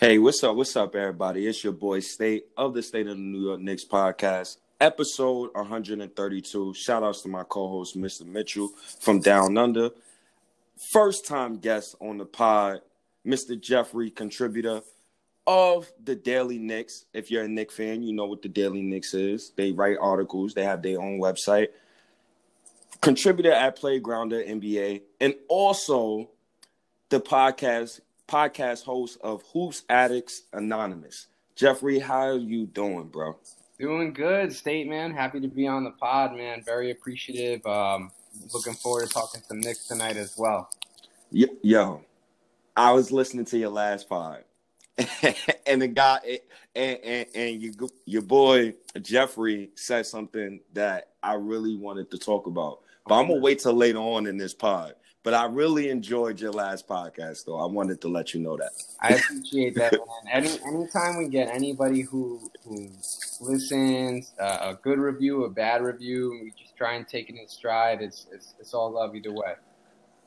Hey, what's up? What's up, everybody? It's your boy State of the State of the New York Knicks podcast, episode 132. Shout outs to my co-host, Mr. Mitchell from Down Under. First time guest on the pod, Mr. Geoffrey, contributor of the Daily Knicks. If you're a Knicks fan, you know what the Daily Knicks is. They write articles, they have their own website. Contributor at Playgrounder NBA, and also the podcast podcast host of Hoops Addicts Anonymous. Geoffrey, how are you doing, bro? Doing good, State man. Happy to be on the pod, man. Very appreciative. Um, looking forward to talking to Nick tonight as well. Yo, I was listening to your last pod, and the guy and and, and your your boy Jeffrey said something that I really wanted to talk about, but I'm gonna wait till later on in this pod. But I really enjoyed your last podcast, though. I wanted to let you know that. I appreciate that, man. Any anytime we get anybody who who listens, uh, a good review, a bad review, we just try and take it in stride. It's it's, it's all love either way.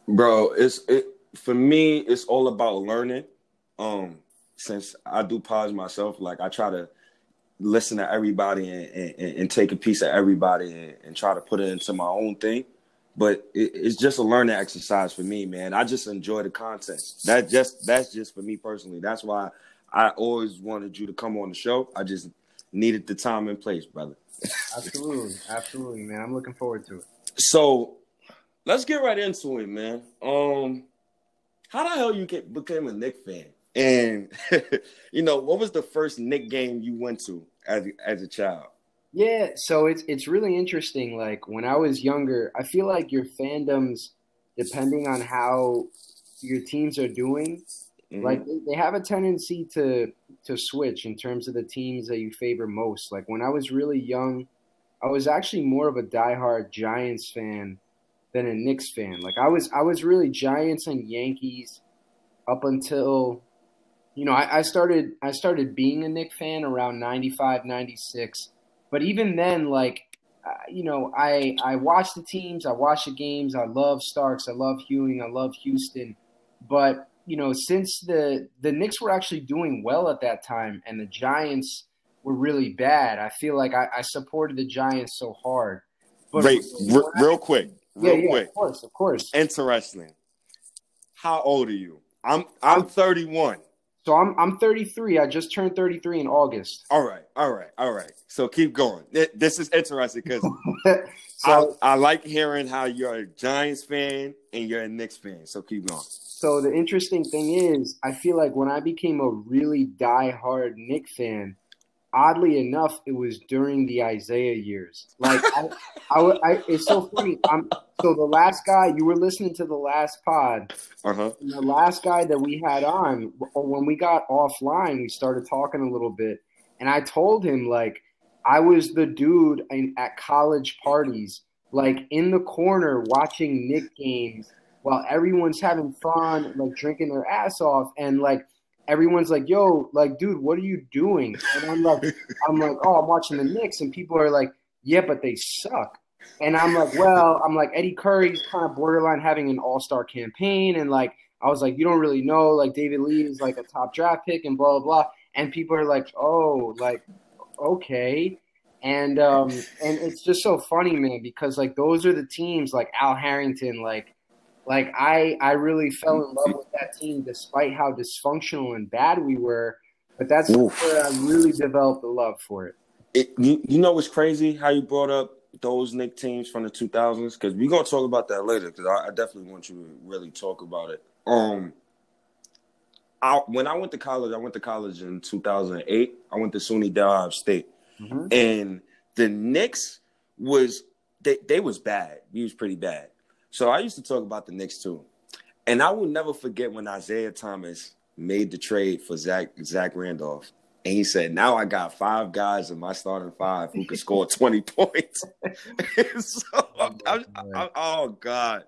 Bro, it's it for me. It's all about learning. Um, since I do pods myself, like I try to listen to everybody and, and, and take a piece of everybody and, and try to put it into my own thing but it, it's just a learning exercise for me, man. I just enjoy the content. That just that's just for me personally. That's why I always wanted you to come on the show. I just needed the time and place, brother. absolutely, absolutely, man. I'm looking forward to it. So let's get right into it, man. Um, how the hell you get, became a Knick fan? And you know, what was the first Knick game you went to as as a child? Yeah, so it's it's really interesting. Like when I was younger, I feel like your fandoms, depending on how your teams are doing, mm-hmm. like they have a tendency to to switch in terms of the teams that you favor most. Like when I was really young, I was actually more of a diehard Giants fan than a Knicks fan. Like I was I was really Giants and Yankees up until you know, I, I started I started being a Knicks fan around 95, 96 but even then, like uh, you know, I I watch the teams, I watch the games. I love Starks, I love Ewing, I love Houston. But you know, since the the Knicks were actually doing well at that time, and the Giants were really bad, I feel like I, I supported the Giants so hard. But Wait, r- real quick, real yeah, yeah, quick. Of course, of course. Interesting. How old are you? I'm I'm 31. So I'm I'm 33. I just turned 33 in August. All right, all right, all right. So keep going. This is interesting because so, I, I, like hearing how you're a Giants fan and you're a Knicks fan. So keep going. So the interesting thing is, I feel like when I became a really die-hard Knicks fan, oddly enough, it was during the Isiah years. Like, I, I, I, it's so funny. I'm, so the last guy you were listening to the last pod, uh-huh. the last guy that we had on when we got offline, we started talking a little bit, and I told him like I was the dude in, at college parties, like in the corner watching Knick games while everyone's having fun, like drinking their ass off, and like everyone's like, "Yo, like, dude, what are you doing?" And I'm like, I'm like, "Oh, I'm watching the Knicks," and people are like, "Yeah, but they suck." And I'm like, "Well, I'm like Eddie Curry's kind of borderline having an All Star campaign," and like, I was like, "You don't really know, like, David Lee is like a top draft pick, and blah blah blah." And people are like, "Oh, like, okay." And um, and it's just so funny, man, because like those are the teams like Al Harrington, like like I I really fell in love with that team despite how dysfunctional and bad we were. But that's Oof. where I really developed a love for it. it you, you know what's crazy? How you brought up those Knick teams from the 2000s? Because we're gonna talk about that later. Because I, I, definitely want you to really talk about it. Um, I, when I went to college, I went to college in 2008. I went to SUNY Delhi State, mm-hmm. and the Knicks was they they was bad. He was pretty bad. So I used to talk about the Knicks too. And I will never forget when Isiah Thomas made the trade for Zach Zach Randolph. And he said, Now I got five guys in my starting five who can score 20 points. so, I'm, I'm, I'm, oh, God.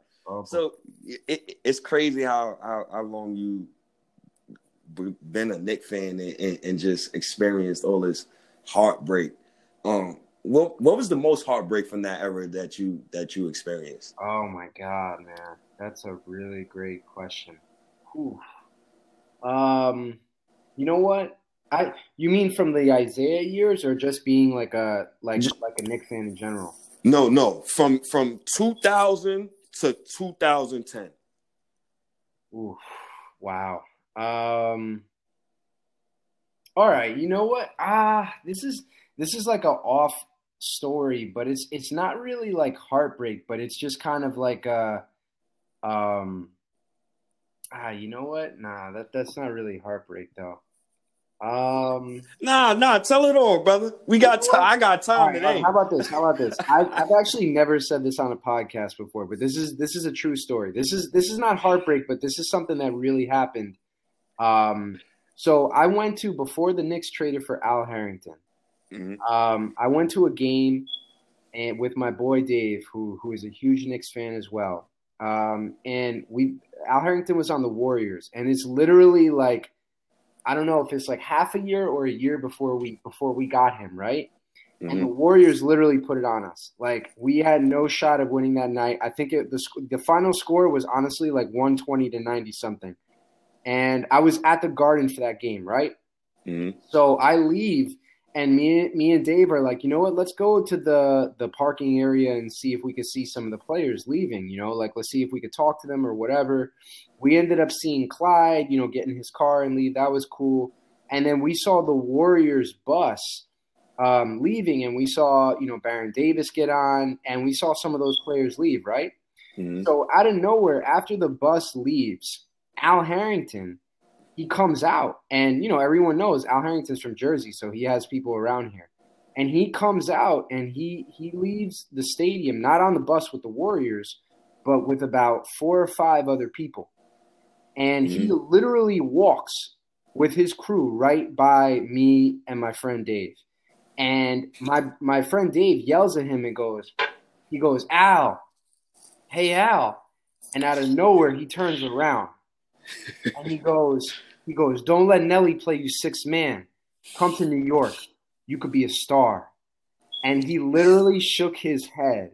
So it, it's crazy how, how, how long you been a Knick fan and, and, and, just experienced all this heartbreak. Um, what what was the most heartbreak from that era that you that you experienced? Oh my god, man, that's a really great question. Whew. Um, You know what? I you mean from the Isiah years or just being like a like Just- like a Knicks fan in general? No, no, from from 2000 to 2010. Ooh, wow. Um. All right, you know what? Ah, this is this is like a off story, but it's it's not really like heartbreak, but it's just kind of like a um. Ah, you know what? Nah, that that's not really heartbreak though. Um. Nah, nah, tell it all, brother. We got time. I got time right, today. how about this? How about this? I've, I've actually never said this on a podcast before, but this is this is a true story. This is this is not heartbreak, but this is something that really happened. Um, so I went to before the Knicks traded for Al Harrington. Mhm. Um, I went to a game and with my boy Dave, who who is a huge Knicks fan as well. Um, and we Al Harrington was on the Warriors, and it's literally like I don't know if it's like half a year or a year before we before we got him, right? and the Mhm. Warriors literally put it on us. Like we had no shot of winning that night. I think it, the the final score was honestly like 120 to 90 something. And I was at the Garden for that game, right? Mhm. So I leave and me me and Dave are like, "You know what? Let's go to the the parking area and see if we could see some of the players leaving, you know, like let's see if we could talk to them or whatever." We ended up seeing Clyde, you know, get in his car and leave. That was cool. And then we saw the Warriors bus um, leaving, and we saw you know Baron Davis get on, and we saw some of those players leave, right? Mhm. So out of nowhere, after the bus leaves, Al Harrington, he comes out, and you know everyone knows Al Harrington's from Jersey, so he has people around here, and he comes out and he he leaves the stadium not on the bus with the Warriors, but with about four or five other people, and he mm-hmm. literally walks with his crew right by me and my friend Dave. And my my friend Dave yells at him and goes, he goes, Al, hey Al. And out of nowhere he turns around and he goes, he goes, Don't let Nelly play you six man. Come to New York. You could be a star. And he literally shook his head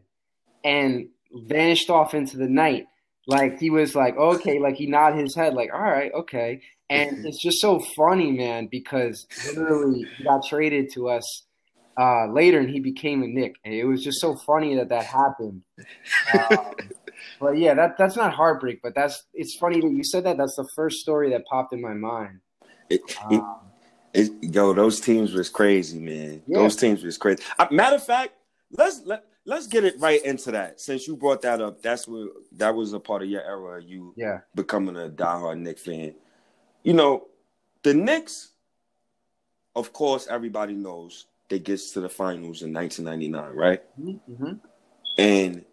and vanished off into the night. Like he was like, okay, like he nodded his head, like, all right, okay. And it's just so funny, man, because literally he got traded to us uh, later and he became a Knick. And it was just so funny that that happened. Um, but yeah, that that's not heartbreak, but that's it's funny that you said that. That's the first story that popped in my mind. It- it- Um, it- yo, those teams was crazy, man. Yeah. Those teams was crazy. Matter of fact, let's let let's get it right into that. Since you brought that up, that's what that was a part of your era. You yeah, becoming a diehard Knicks fan. You know, the Knicks, of course, everybody knows they gets to the finals in 1999, right? hmm And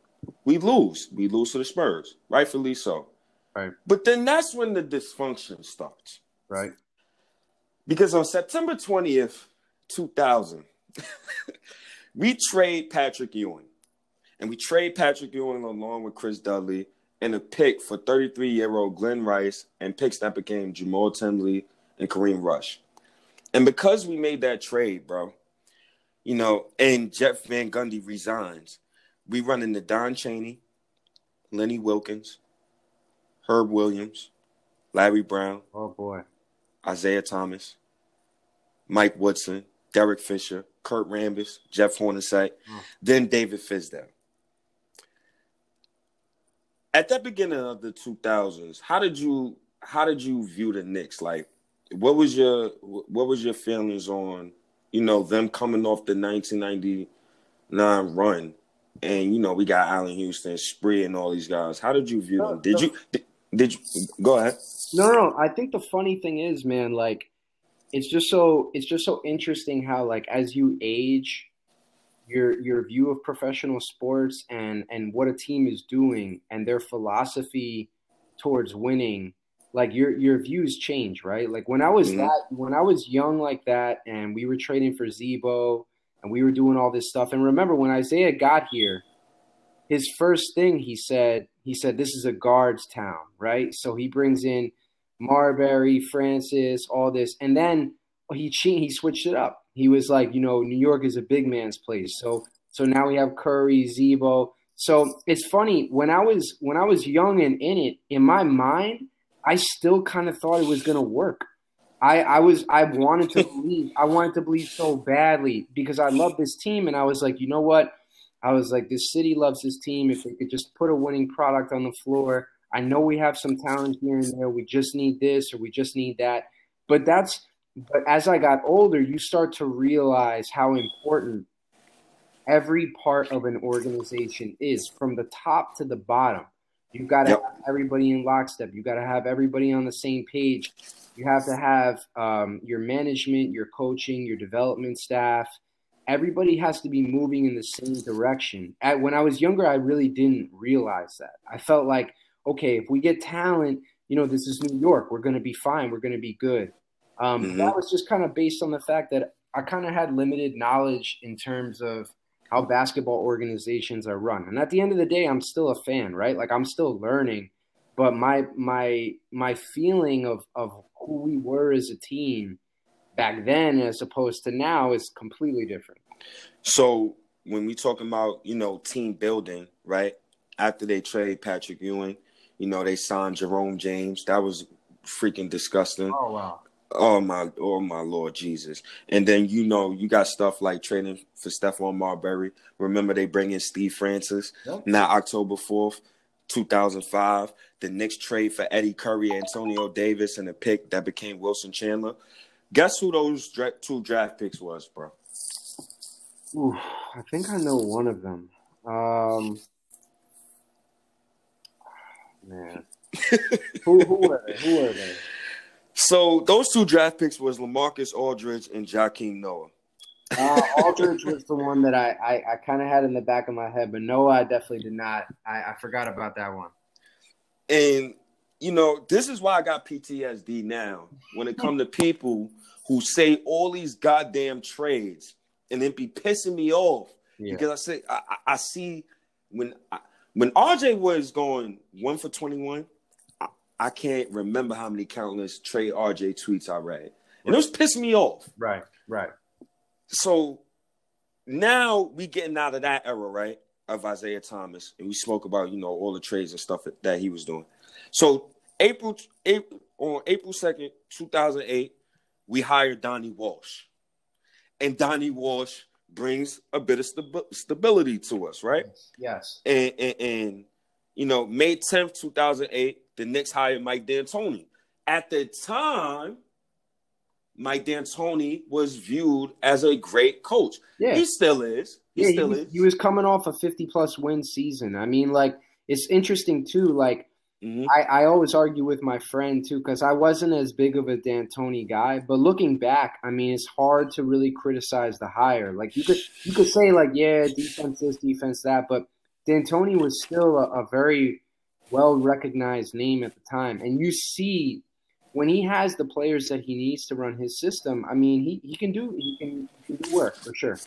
we lose. We lose to the Spurs, rightfully so. Right. But then that's when the dysfunction starts. right. Because on September 20th, 2000, we trade Patrick Ewing. And we trade Patrick Ewing along with Chris Dudley and a pick for 33 year old Glen Rice and picks that became Jamaal Tinsley and Kareem Rush. And because we made that trade, bro, you know, and Jeff Van Gundy resigns, we run into Don Chaney, Lenny Wilkens, Herb Williams, Larry Brown, Oh boy. Isiah Thomas, Mike Woodson, Derek Fisher, Kurt Rambis, Jeff Hornacek, Mm. then David Fizdale. At that beginning of the 2000s, how did you how did you view the Knicks? Like, what was your what was your feelings on you know them coming off the 1999 run, and you know we got Allan Houston, Spree, and all these guys. How did you view No, them? Did no. you did, did you go ahead? No, no. I think the funny thing is, man, like it's just so it's just so interesting how like as you age, your your view of professional sports and and what a team is doing and their philosophy towards winning, like your your views change, right? Like when I was Mhm. that when I was young like that and we were trading for Zebo and we were doing all this stuff. And remember when Isiah got here, his first thing he said, he said, This is a guards town, right? So he brings in Marbury, Francis, all this, and then he che- he switched it up. He was like, you know, New York is a big man's place. So so now we have Curry, Zebo. So it's funny when I was when I was young and in it, in my mind, I still kind of thought it was gonna work. I, I was I wanted to believe I wanted to believe so badly because I love this team and I was like, you know what? I was like, this city loves this team. If they could just put a winning product on the floor, I know we have some talent here and there. We just need this or we just need that. But that's but as I got older, you start to realize how important every part of an organization is from the top to the bottom. You've got to yep. have everybody in lockstep. You've got to have everybody on the same page. You have to have um, your management, your coaching, your development staff. Everybody has to be moving in the same direction. At, when I was younger, I really didn't realize that. I felt like, okay, if we get talent, you know, this is New York. We're going to be fine. We're going to be good. Um, mm-hmm. That was just kind of based on the fact that I kind of had limited knowledge in terms of how basketball organizations are run. And at the end of the day, I'm still a fan, right? Like I'm still learning, but my my my feeling of of who we were as a team back then as opposed to now is completely different. So when we talking about, you know, team building, right? After they trade Patrick Ewing, you know, they signed Jerome James. That was freaking disgusting. Oh wow. Oh my, oh my Lord Jesus! And then you know you got stuff like trading for Stephon Marbury. Remember they bring in Steve Francis. Yep. Now October fourth, two thousand five. The Knicks trade for Eddie Curry, Antonio Davis, and a pick that became Wilson Chandler. Guess who those dra- two draft picks was, bro? Ooh, I think I know one of them. Um, man, who, who were they? Who were they? So those two draft picks was LaMarcus Aldridge and Joakim Noah. uh, Aldridge was the one that I, I, I kind of had in the back of my head, but Noah I definitely did not. I, I forgot about that one. And you know, this is why I got PTSD now when it come to people who say all these goddamn trades and then be pissing me off yeah. because I say I, I see when I, when RJ was going one for twenty one I can't remember how many countless trade RJ tweets I read. And it was pissing me off. Right, right. So now we getting out of that era, right? Of Isiah Thomas. And we spoke about, you know, all the trades and stuff that he was doing. So April, April on April 2nd, 2008, we hired Donnie Walsh. And Donnie Walsh brings a bit of stability to us, right? Yes. And, and, and you know, May 10th, 2008, the Knicks hired Mike D'Antoni. At the time, Mike D'Antoni was viewed as a great coach. Yeah. He still is. He yeah, still he, is. He was coming off a 50 plus win season. I mean, like, it's interesting too. Like, mm-hmm. I, I always argue with my friend too, because I wasn't as big of a D'Antoni guy. But looking back, I mean, it's hard to really criticize the hire. Like, you could you could say, like, yeah, defense this, defense that, but D'Antoni was still a, a very well recognized name at the time. And you see when he has the players that he needs to run his system, I mean, he, he can do he can, he can do work for sure.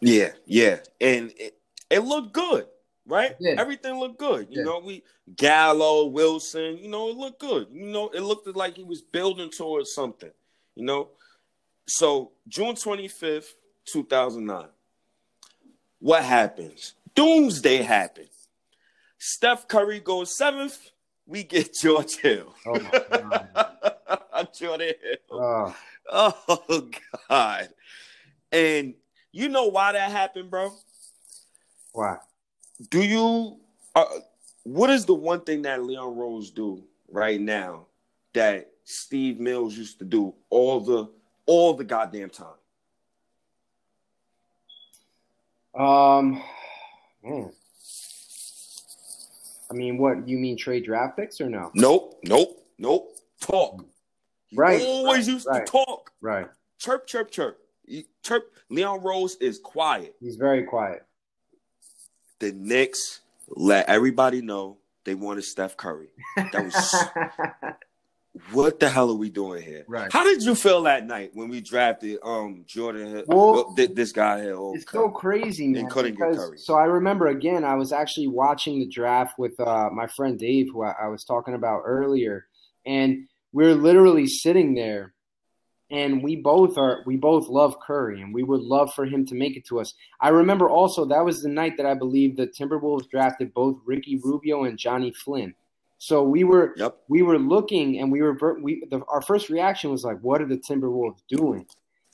Yeah, yeah, and it, it looked good, right? Everything looked good. You know, we Gallo, Wilson, you know, it looked good. You know, it looked like he was building towards something. You know, so June twenty fifth, two thousand nine. What happens? Doomsday happens. Steph Curry goes seventh. We get George Hill. Oh my God. Jordan Hill. Oh. oh God. And you know why that happened, bro? Why? Do you? Uh, what is the one thing that Leon Rose do right now that Steve Mills used to do all the all the goddamn time? Um, man, I mean, what you mean trade draft picks or no? Nope, nope, nope. Talk. right. always right, used right. to talk. Right. Chirp, chirp, chirp. Chirp. Leon Rose is quiet. He's very quiet. The Knicks let everybody know they wanted Steph Curry. That was what the hell are we doing here? Right. How did you feel that night when we drafted um Jordan? Well, this guy here. Oh, it's so crazy, man. And couldn't because, get Curry. So I remember again, I was actually watching the draft with uh, my friend Dave, who I, I was talking about earlier, and we we're literally sitting there, and we both are we both love Curry, and we would love for him to make it to us. I remember also that was the night that I believe the Timberwolves drafted both Ricky Rubio and Johnny Flynn. So we were Yep. we were looking and we were we the, our first reaction was like, what are the Timberwolves doing?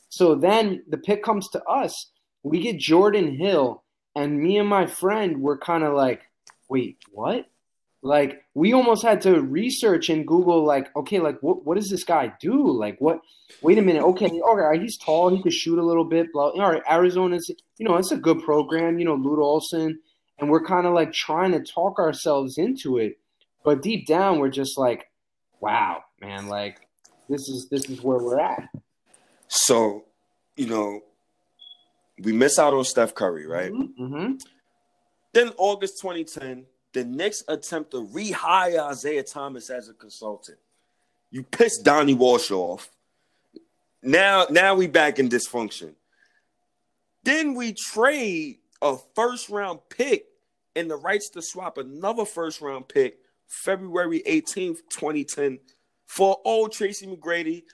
So then the pick comes to us. We get Jordan Hill, and me and my friend were kind of like, wait, what? Like we almost had to research and Google, like, okay, like what what does this guy do? Like what? Wait a minute, okay, all right, he's tall, he can shoot a little bit. Blah. All right, Arizona's, you know, it's a good program. You know, Lute Olson, and we're kind of like trying to talk ourselves into it, but deep down, we're just like, wow, man, like this is this is where we're at. So, you know, we miss out on Steph Curry, right? Mm-hmm. Then August 2010, the Knicks attempt to rehire Isiah Thomas as a consultant. You pissed Donnie Walsh off. Now, now we back in dysfunction. Then we trade a first round pick and the rights to swap another first round pick February 18th, 2010 for old Tracy McGrady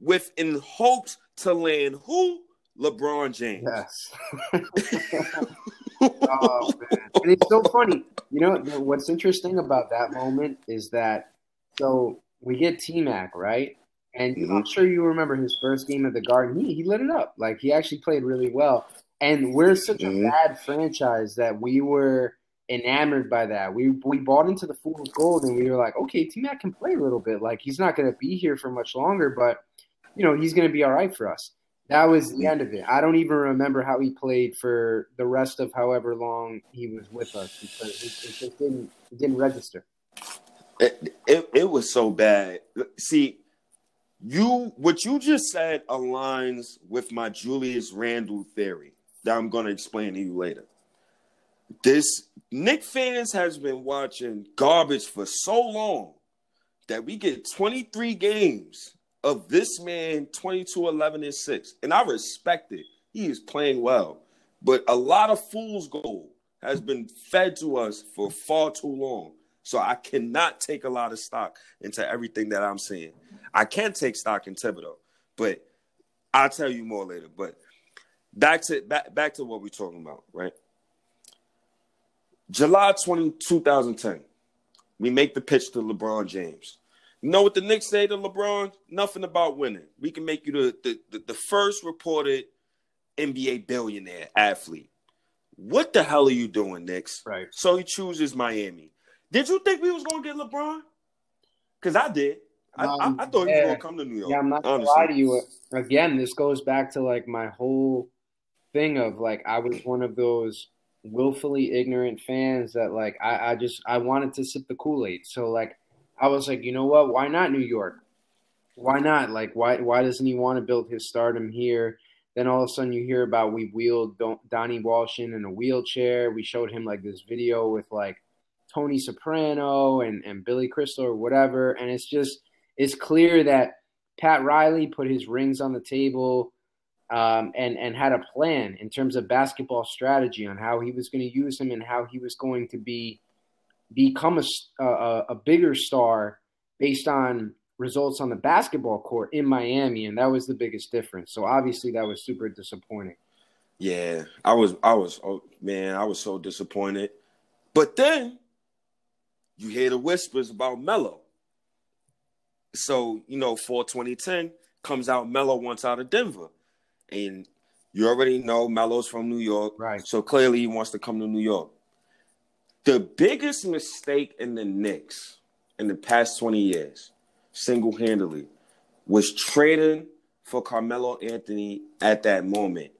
with in hopes to land who? LeBron James. Yes. oh man, and it's so funny. You know what's interesting about that moment is that so we get T Mac right, and Mhm. I'm sure you remember his first game at the Garden. He he lit it up. Like he actually played really well. And we're such a Mhm. bad franchise that we were enamored by that. We we bought into the fool's gold, and we were like, okay, T Mac can play a little bit. Like he's not going to be here for much longer, but you know he's going to be all right for us. That was the end of it. I don't even remember how he played for the rest of however long he was with us because it, it just didn't it didn't register. It, it it was so bad. See, you what you just said aligns with my Julius Randle theory that I'm going to explain to you later. This Knick fans has been watching garbage for so long that we get 23 games of this man 22 11 and 6 and I respect it. He is playing well. But a lot of fool's gold has been fed to us for far too long. So I cannot take a lot of stock into everything that I'm seeing. I can take stock in Thibodeau, but I'll tell you more later. But back to back, back to what we're talking about, right? July 20, 2010, we make the pitch to LeBron James. You know what the Knicks say to LeBron? Nothing about winning. We can make you the, the, the, the first reported NBA billionaire athlete. What the hell are you doing, Knicks? Right. So he chooses Miami. Did you think we was gonna get LeBron? Because I did. I, Um, I, I thought he was gonna come to New York. Yeah, I'm not gonna lie to you. Again, this goes back to like my whole thing of like I was one of those willfully ignorant fans that like I, I just I wanted to sip the Kool-Aid. So like I was like, you know what? Why not New York? Why not? Like why why doesn't he want to build his stardom here? Then all of a sudden you hear about we wheeled Don- Donnie Walsh in in a wheelchair. We showed him like this video with like Tony Soprano and, and Billy Crystal or whatever. And it's just it's clear that Pat Riley put his rings on the table um, and and had a plan in terms of basketball strategy on how he was going to use him and how he was going to be become a a bigger star based on results on the basketball court in Miami, and that was the biggest difference. So obviously that was super disappointing. Yeah, I was, I was, oh man, I was so disappointed. But then you hear the whispers about Melo. So you know, for 2010 comes out, Melo wants out of Denver, and you already know Melo's from New York, Right. So clearly he wants to come to New York. The biggest mistake in the Knicks in the past 20 years, single handedly, was trading for Carmelo Anthony at that moment.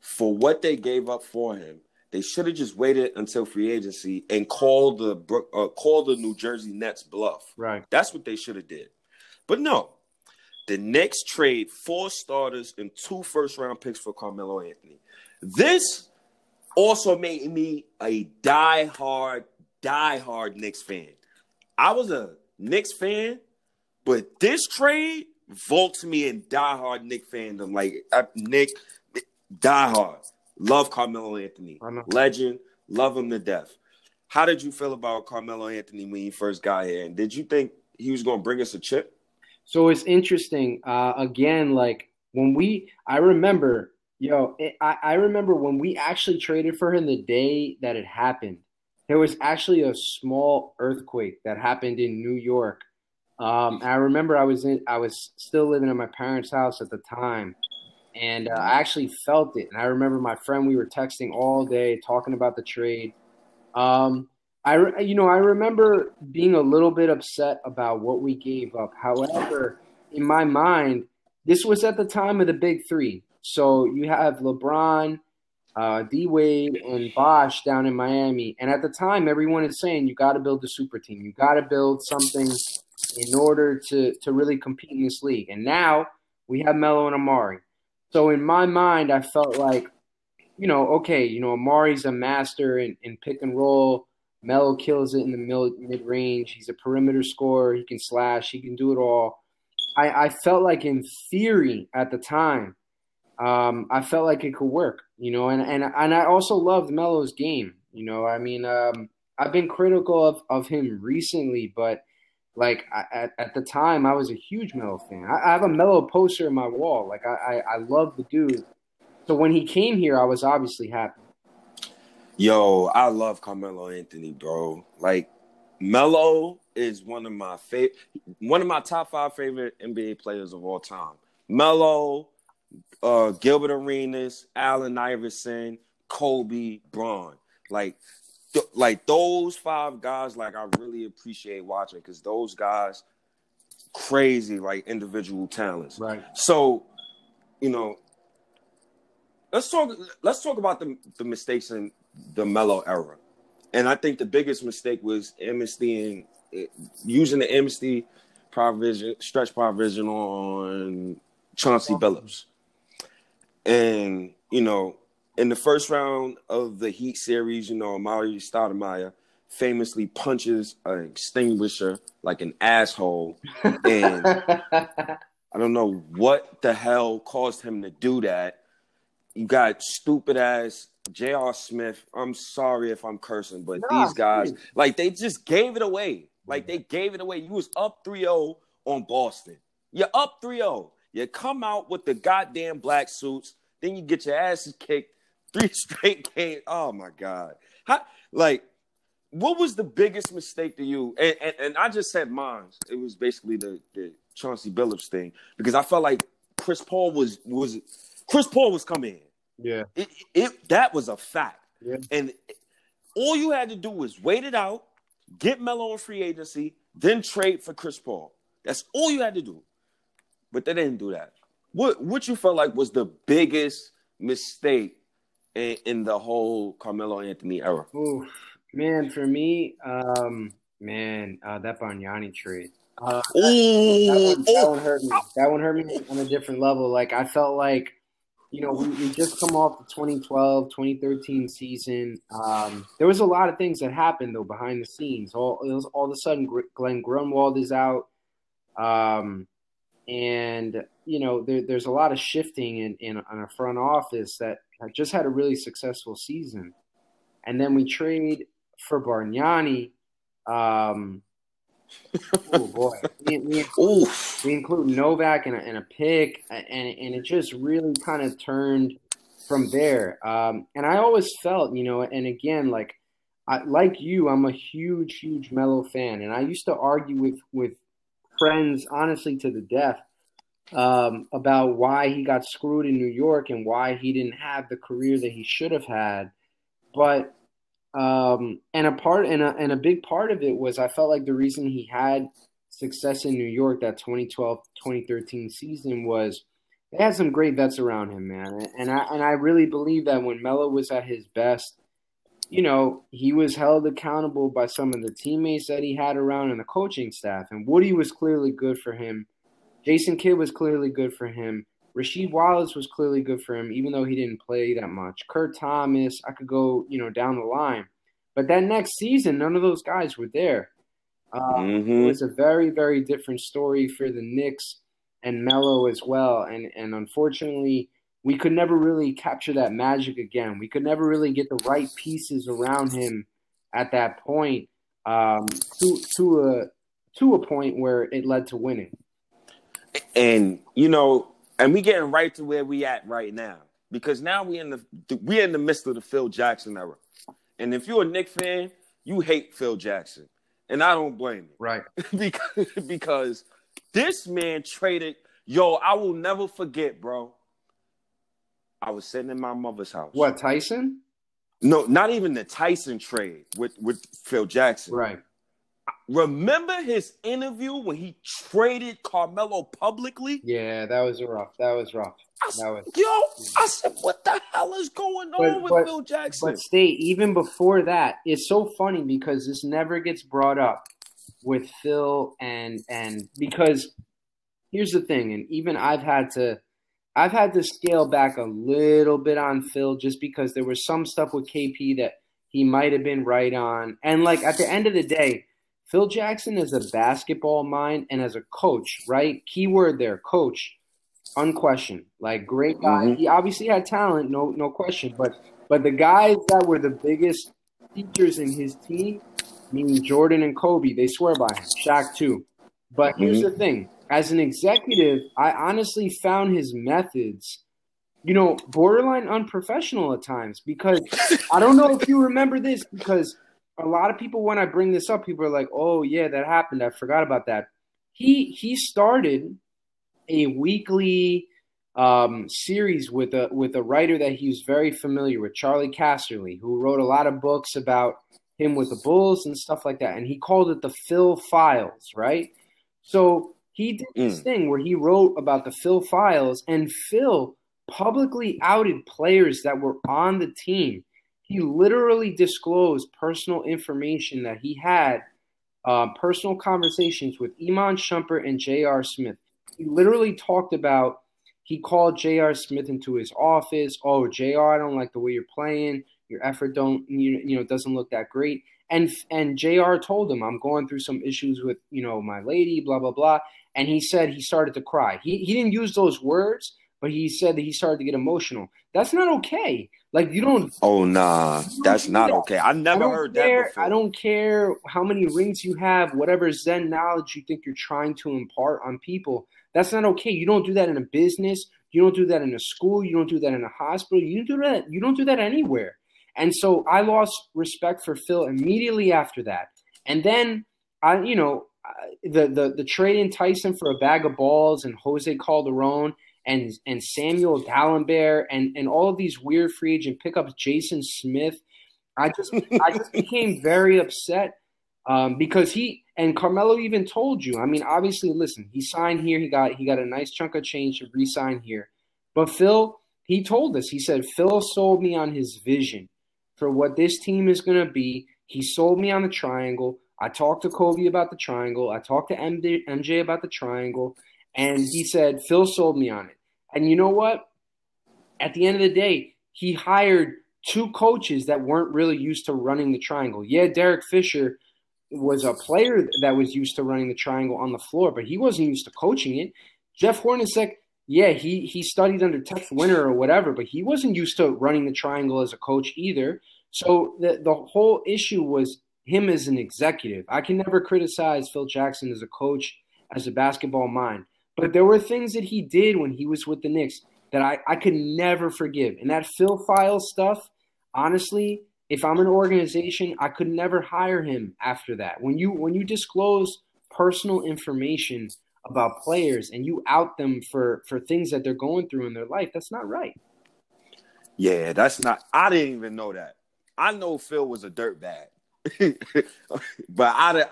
For what they gave up for him, they should have just waited until free agency and called the uh, called the New Jersey Nets bluff. Right. That's what they should have did. But no, the Knicks trade four starters and two first round picks for Carmelo Anthony. This also made me a die-hard, die-hard Knicks fan. I was a Knicks fan, but this trade vaults me in die-hard Knicks fandom. Like uh, Nick, die-hard. Love Carmelo Anthony. Legend. Love him to death. How did you feel about Carmelo Anthony when he first got here? And did you think he was going to bring us a chip? So it's interesting. Uh, again, like when we, I remember, yo, I, I remember when we actually traded for him the day that it happened. there was actually a small earthquake that happened in New York. Um, I remember I was in, I was still living at my parents' house at the time, and uh, I actually felt it. And I remember my friend, we were texting all day, talking about the trade. Um, I, you know, I remember being a little bit upset about what we gave up. However, in my mind, this was at the time of the big three. So you have LeBron, uh, D Wade, and Bosh down in Miami. And at the time, everyone is saying you got to build a super team. You got to build something in order to, to really compete in this league. And now we have Melo and Amar'e. So in my mind, I felt like, you know, okay, you know, Amar'e's a master in, in pick and roll. Melo kills it in the mid range. He's a perimeter scorer. He can slash. He can do it all. I, I felt like in theory at the time, um, I felt like it could work, you know, and, and, and I also loved Melo's game. You know, I mean, um, I've been critical of, of him recently, but like I, at, at the time, I was a huge Melo fan. I, I have a Melo poster in my wall. Like I, I, I love the dude. So when he came here, I was obviously happy. Yo, I love Carmelo Anthony, bro. Like Melo is one of my favorite, one of my top five favorite NBA players of all time. Melo, uh, Gilbert Arenas, Allen Iverson, Kobe, Bron. Like, th- like those five guys. Like, I really appreciate watching because those guys, crazy like individual talents. Right. So, you know, let's talk. Let's talk about the the mistakes in the Melo era. And I think the biggest mistake was amnesty and using the amnesty provision, stretch provision on Chauncey Billups. And, you know, in the first round of the Heat series, you know, Amar'e Stoudemire famously punches an extinguisher like an asshole. And I don't know what the hell caused him to do that. You got stupid ass J.R. Smith. I'm sorry if I'm cursing, but nah, these guys, please. like, they just gave it away. Like, they gave it away. You was up 3 0 on Boston. You're up 3 0. You come out with the goddamn black suits, then you get your asses kicked three straight games. Oh my god! How, like, what was the biggest mistake to you? And, and, and I just said mine. It was basically the the Chauncey Billups thing because I felt like Chris Paul was was Chris Paul was coming in. Yeah, it, it that was a fact. Yeah. and all you had to do was wait it out, get Melo in free agency, then trade for Chris Paul. That's all you had to do but they didn't do that. What what you felt like was the biggest mistake in, in the whole Carmelo Anthony era? Ooh, man, for me, um, man, uh, that Bargnani trade. Uh, that, that, one, that one hurt me. That one hurt me on a different level. Like I felt like, you know, we, we just come off the 2012, 2013 season. Um, there was a lot of things that happened though behind the scenes. All was, all of a sudden, Glen Grunwald is out. Um, and you know there, there's a lot of shifting in, in on a front office that just had a really successful season, and then we trade for Bargnani. Um, oh boy, we, we, include, we include Novak and a, and a pick, and and it just really kind of turned from there. Um, and I always felt, you know, and again, like I, like you, I'm a huge, huge Melo fan, and I used to argue with with friends, honestly, to the death um, about why he got screwed in New York and why he didn't have the career that he should have had. But um, and a part and a, and a big part of it was I felt like the reason he had success in New York that 2012 2013 season was they had some great vets around him, man. And I and I really believe that when Melo was at his best, you know, he was held accountable by some of the teammates that he had around and the coaching staff. And Woody was clearly good for him. Jason Kidd was clearly good for him. Rasheed Wallace was clearly good for him, even though he didn't play that much. Kurt Thomas, I could go, you know, down the line. But that next season, none of those guys were there. Um, mm-hmm. It was a very, very different story for the Knicks and Melo as well. And and unfortunately, we could never really capture that magic again. We could never really get the right pieces around him at that point um, to to a to a point where it led to winning. And you know, and we getting right to where we at right now because now we in the we in the midst of the Phil Jackson era. And if you're a Knick fan, you hate Phil Jackson, and I don't blame you. Right. because because this man traded. Yo, I will never forget, bro. I was sitting in my mother's house. What Tyson? No, not even the Tyson trade with with Phil Jackson. Right. Remember his interview when he traded Carmelo publicly? Yeah, that was rough. That was rough. I That was. Yo, I said, what the hell is going But- on with but- Phil Jackson? But stay even before that, it's so funny because this never gets brought up with Phil and and because here's the thing, and even I've had to I've had to scale back a little bit on Phil just because there was some stuff with KP that he might have been right on. And like at the end of the day, Phil Jackson is a basketball mind and as a coach, right? Keyword there, coach, unquestioned. Like great guy. Mhm. He obviously had talent, no no question. But but the guys that were the biggest features in his team, meaning Jordan and Kobe, they swear by him. Shaq too. But here's the thing: as an executive, I honestly found his methods, you know, borderline unprofessional at times. Because I don't know if you remember this, because a lot of people, when I bring this up, people are like, "Oh yeah, that happened. I forgot about that." He he started a weekly um, series with a with a writer that he was very familiar with, Charlie Casterly, who wrote a lot of books about him with the Bulls and stuff like that. And he called it the Phil Files, right? So he did this thing where he wrote about the Phil Files, and Phil publicly outed players that were on the team. He literally disclosed personal information that he had, uh, personal conversations with Iman Shumpert and J.R. Smith. He literally talked about he called J.R. Smith into his office. Oh, J.R., I don't like the way you're playing. Your effort don't you, you know doesn't look that great. And and J.R. told him I'm going through some issues with you know my lady, blah blah blah. And he said he started to cry. He he didn't use those words, but he said that he started to get emotional. That's not okay. Like you don't oh nah, that's not okay. I I never heard care. that before. I don't care how many rings you have, whatever Zen knowledge you think you're trying to impart on people. That's not okay. You don't do that in a business. You don't do that in a school. You don't do that in a hospital. You don't do that. You don't do that anywhere. And so I lost respect for Phil immediately after that. And then I, you know, the the the trade in Tyson for a bag of balls and Jose Calderon and and Samuel Dalembert and and all of these weird free agent pickups, Jason Smith. I just I just became very upset um, because he and Carmelo even told you. I mean, obviously, listen, he signed here. He got he got a nice chunk of change to re-sign here. But Phil, he told us. He said Phil sold me on his vision for what this team is going to be. He sold me on the triangle. I talked to Kobe about the triangle. I talked to MJ, MJ about the triangle, and he said Phil sold me on it. And you know what? At the end of the day, he hired two coaches that weren't really used to running the triangle. Yeah, Derek Fisher was a player that was used to running the triangle on the floor, but he wasn't used to coaching it. Jeff Hornacek, yeah, he he studied under Tex Winter or whatever, but he wasn't used to running the triangle as a coach either. So the the whole issue was him as an executive. I can never criticize Phil Jackson as a coach, as a basketball mind, but there were things that he did when he was with the Knicks that I, I could never forgive. And that Phil File stuff, honestly, if I'm an organization, I could never hire him after that. When you when you disclose personal information about players and you out them for for things that they're going through in their life, that's not right. Yeah, that's not. I didn't even know that. I know Phil was a dirtbag, but I,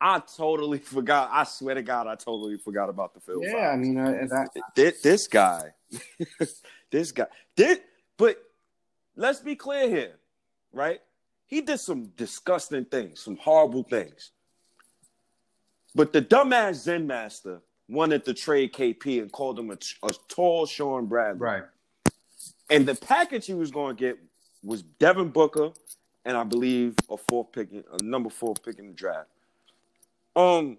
I totally forgot. I swear to God, I totally forgot about the Phil. Yeah, I mean uh, that. this, this guy, this guy, did. But let's be clear here, right? He did some disgusting things, some horrible things. But the dumbass Zen master wanted to trade KP and called him a, a tall Shawn Bradley. Right. And the package he was going to get was Devin Booker, and I believe a fourth pick, a number four pick in the draft. Um,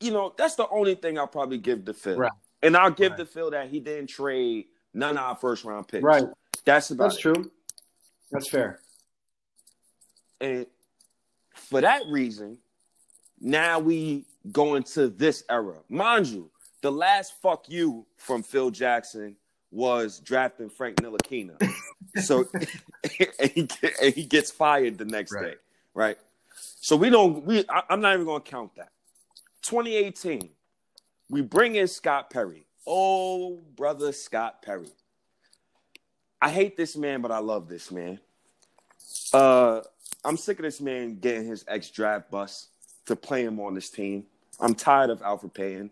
you know, that's the only thing I'll probably give to Phil. Right. And I'll give Right. to Phil that he didn't trade none of our first round picks. Right. That's about That's it. true. That's fair. And for that reason, now we go into this era. Mind you, the last fuck you from Phil Jackson was drafting Frank Ntilikina. so and he, and he, gets fired the next right. day, right? So we don't. We I, I'm not even going to count that. 2018, we bring in Scott Perry. Oh, brother Scott Perry. I hate this man, but I love this man. Uh, I'm sick of this man getting his ex draft bus to play him on this team. I'm tired of Alfred Payton.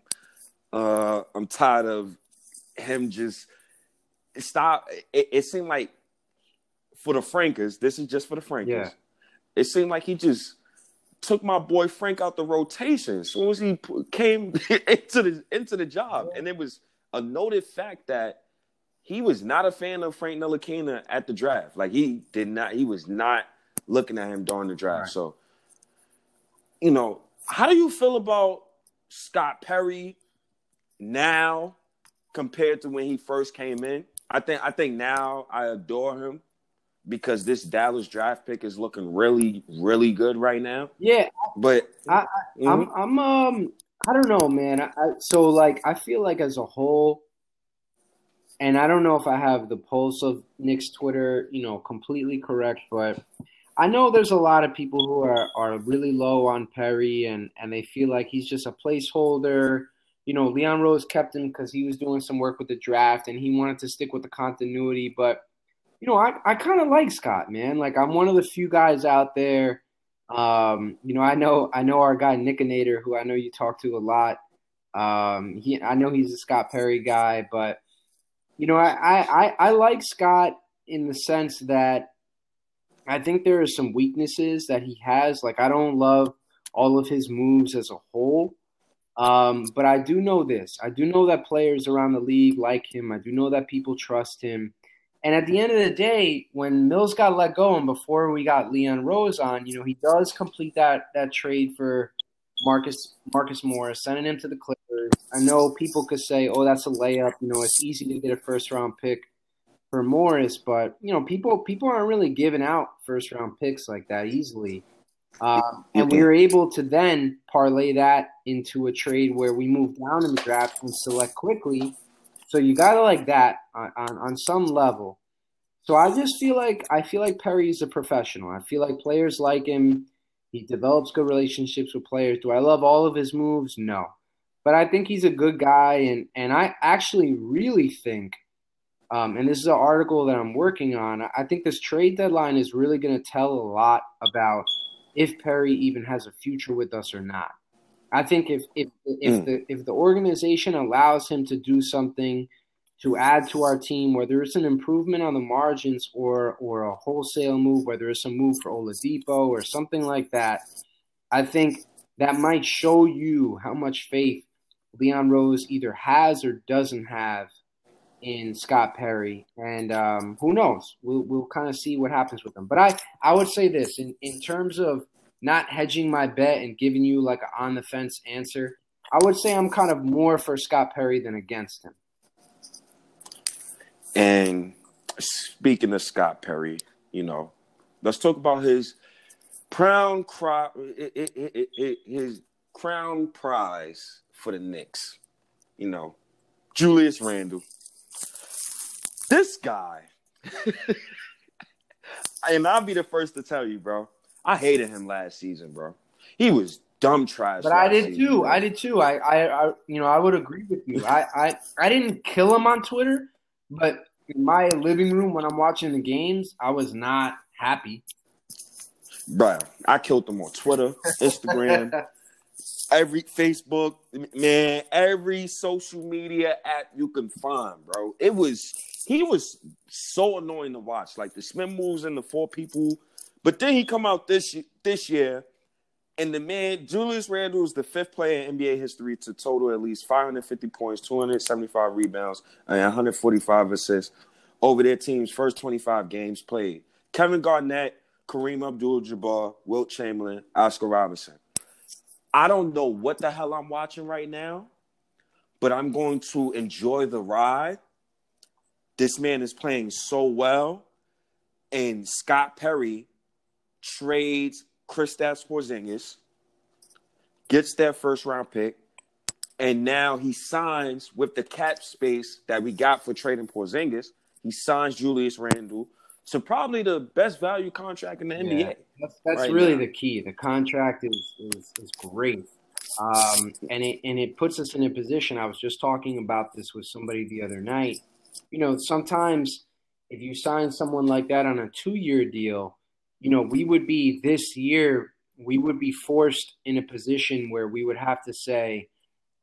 Uh, I'm tired of him just stop. It, it, seemed like for the Frankers, this is just for the Frankers. Yeah. It seemed like he just took my boy Frank out the rotation as soon as he came into the into the job, and it was a noted fact that he was not a fan of Frank Ntilikina at the draft. Like he did not. He was not looking at him during the draft. Right. So, you know, how do you feel about Scott Perry now compared to when he first came in? I think I think now I adore him because this Dallas draft pick is looking really, really good right now. Yeah, but I, I, am mm-hmm. I'm, I'm um I don't know, man. I, so like I feel like as a whole, and I don't know if I have the pulse of Knicks Twitter, you know, completely correct, but I know there's a lot of people who are, are really low on Perry and, and they feel like he's just a placeholder. You know, Leon Rose kept him because he was doing some work with the draft and he wanted to stick with the continuity. But, you know, I, I kind of like Scott, man. Like I'm one of the few guys out there. Um, you know, I know I know our guy Nickinator, who I know you talk to a lot. Um, he I know he's a Scott Perry guy, but you know, I, I, I like Scott in the sense that I think there are some weaknesses that he has. Like I don't love all of his moves as a whole. Um, but I do know this. I do know that players around the league like him. I do know that people trust him. And at the end of the day, when Mills got let go and before we got Leon Rose on, you know, he does complete that that trade for Marcus Marcus Morris, sending him to the Clippers. I know people could say, "Oh, that's a layup." You know, it's easy to get a first round pick for Morris, but you know, people people aren't really giving out first round picks like that easily. Um, and we were able to then parlay that into a trade where we move down in the draft and select Quickley. So you gotta like that on, on, on some level. So I just feel like I feel like Perry's a professional. I feel like players like him. He develops good relationships with players. Do I love all of his moves? No. But I think he's a good guy and and I actually really think um, and this is an article that I'm working on. I think this trade deadline is really going to tell a lot about if Perry even has a future with us or not. I think if if if mm. the if the organization allows him to do something to add to our team, whether it's an improvement on the margins or or a wholesale move, whether it's a move for Oladipo or something like that, I think that might show you how much faith Leon Rose either has or doesn't have in Scott Perry, and um, who knows? We'll we'll kind of see what happens with them. But I I would say this in in terms of not hedging my bet and giving you like an on the fence answer. I would say I'm kind of more for Scott Perry than against him. And speaking of Scott Perry, you know, let's talk about his crown cry, his crown prize for the Knicks. You know, Julius Randle this guy, and I'll be the first to tell you, bro. I hated him last season, bro. He was dumb trash. But I did season, too. Bro. I did too. I, I, I, you know, I would agree with you. I, I, I didn't kill him on Twitter, but in my living room when I'm watching the games, I was not happy. Bro, I killed him on Twitter, Instagram, every Facebook, man, every social media app you can find, bro. It was he was so annoying to watch. Like the spin moves and the four people. But then he come out this this year, and the man Julius Randle is the fifth player in NBA history to total at least 550 points, 275 rebounds, and 145 assists over their team's first 25 games played. Kevin Garnett, Kareem Abdul-Jabbar, Wilt Chamberlain, Oscar Robertson. I don't know what the hell I'm watching right now, but I'm going to enjoy the ride this man is playing so well, and Scott Perry trades Kristaps Porzingis, gets that first round pick, and now he signs with the cap space that we got for trading Porzingis. He signs Julius Randle to probably the best value contract in the yeah, NBA. That's, that's right really now. the key. The contract is is, is great, um, and it and it puts us in a position. I was just talking about this with somebody the other night. You know, sometimes if you sign someone like that on a two year deal, you know, we would be this year. We would be forced in a position where we would have to say,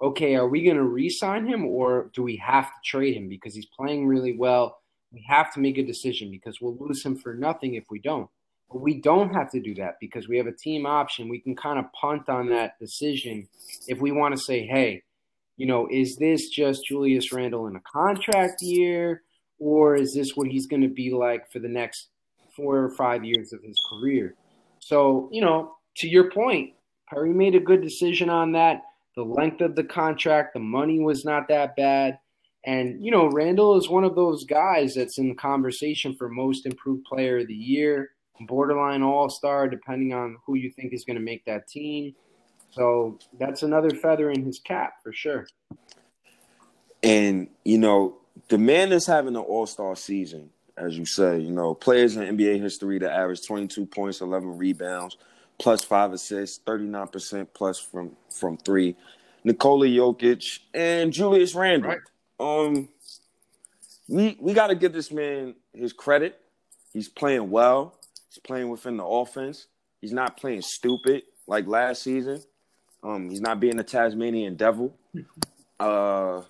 okay, are we going to re-sign him or do we have to trade him because he's playing really well? We have to make a decision because we'll lose him for nothing if we don't. But we don't have to do that because we have a team option. We can kind of punt on that decision if we want to say, hey, you know, is this just Julius Randle in a contract year or is this what he's going to be like for the next four or five years of his career? So, you know, to your point, Perry made a good decision on that. The length of the contract, the money was not that bad. And, you know, Randle is one of those guys that's in conversation for most improved player of the year, borderline all star, depending on who you think is going to make that team. So that's another feather in his cap for sure. And, you know, the man is having an all star season, as you say. You know, players in NBA history that average 22 points, 11 rebounds, plus five assists, 39% plus from from three. Nikola Jokic and Julius Randle. Right. Um, we we got to give this man his credit. He's playing well. He's playing within the offense. He's not playing stupid like last season. Um, he's not being a Tasmanian devil. Uh,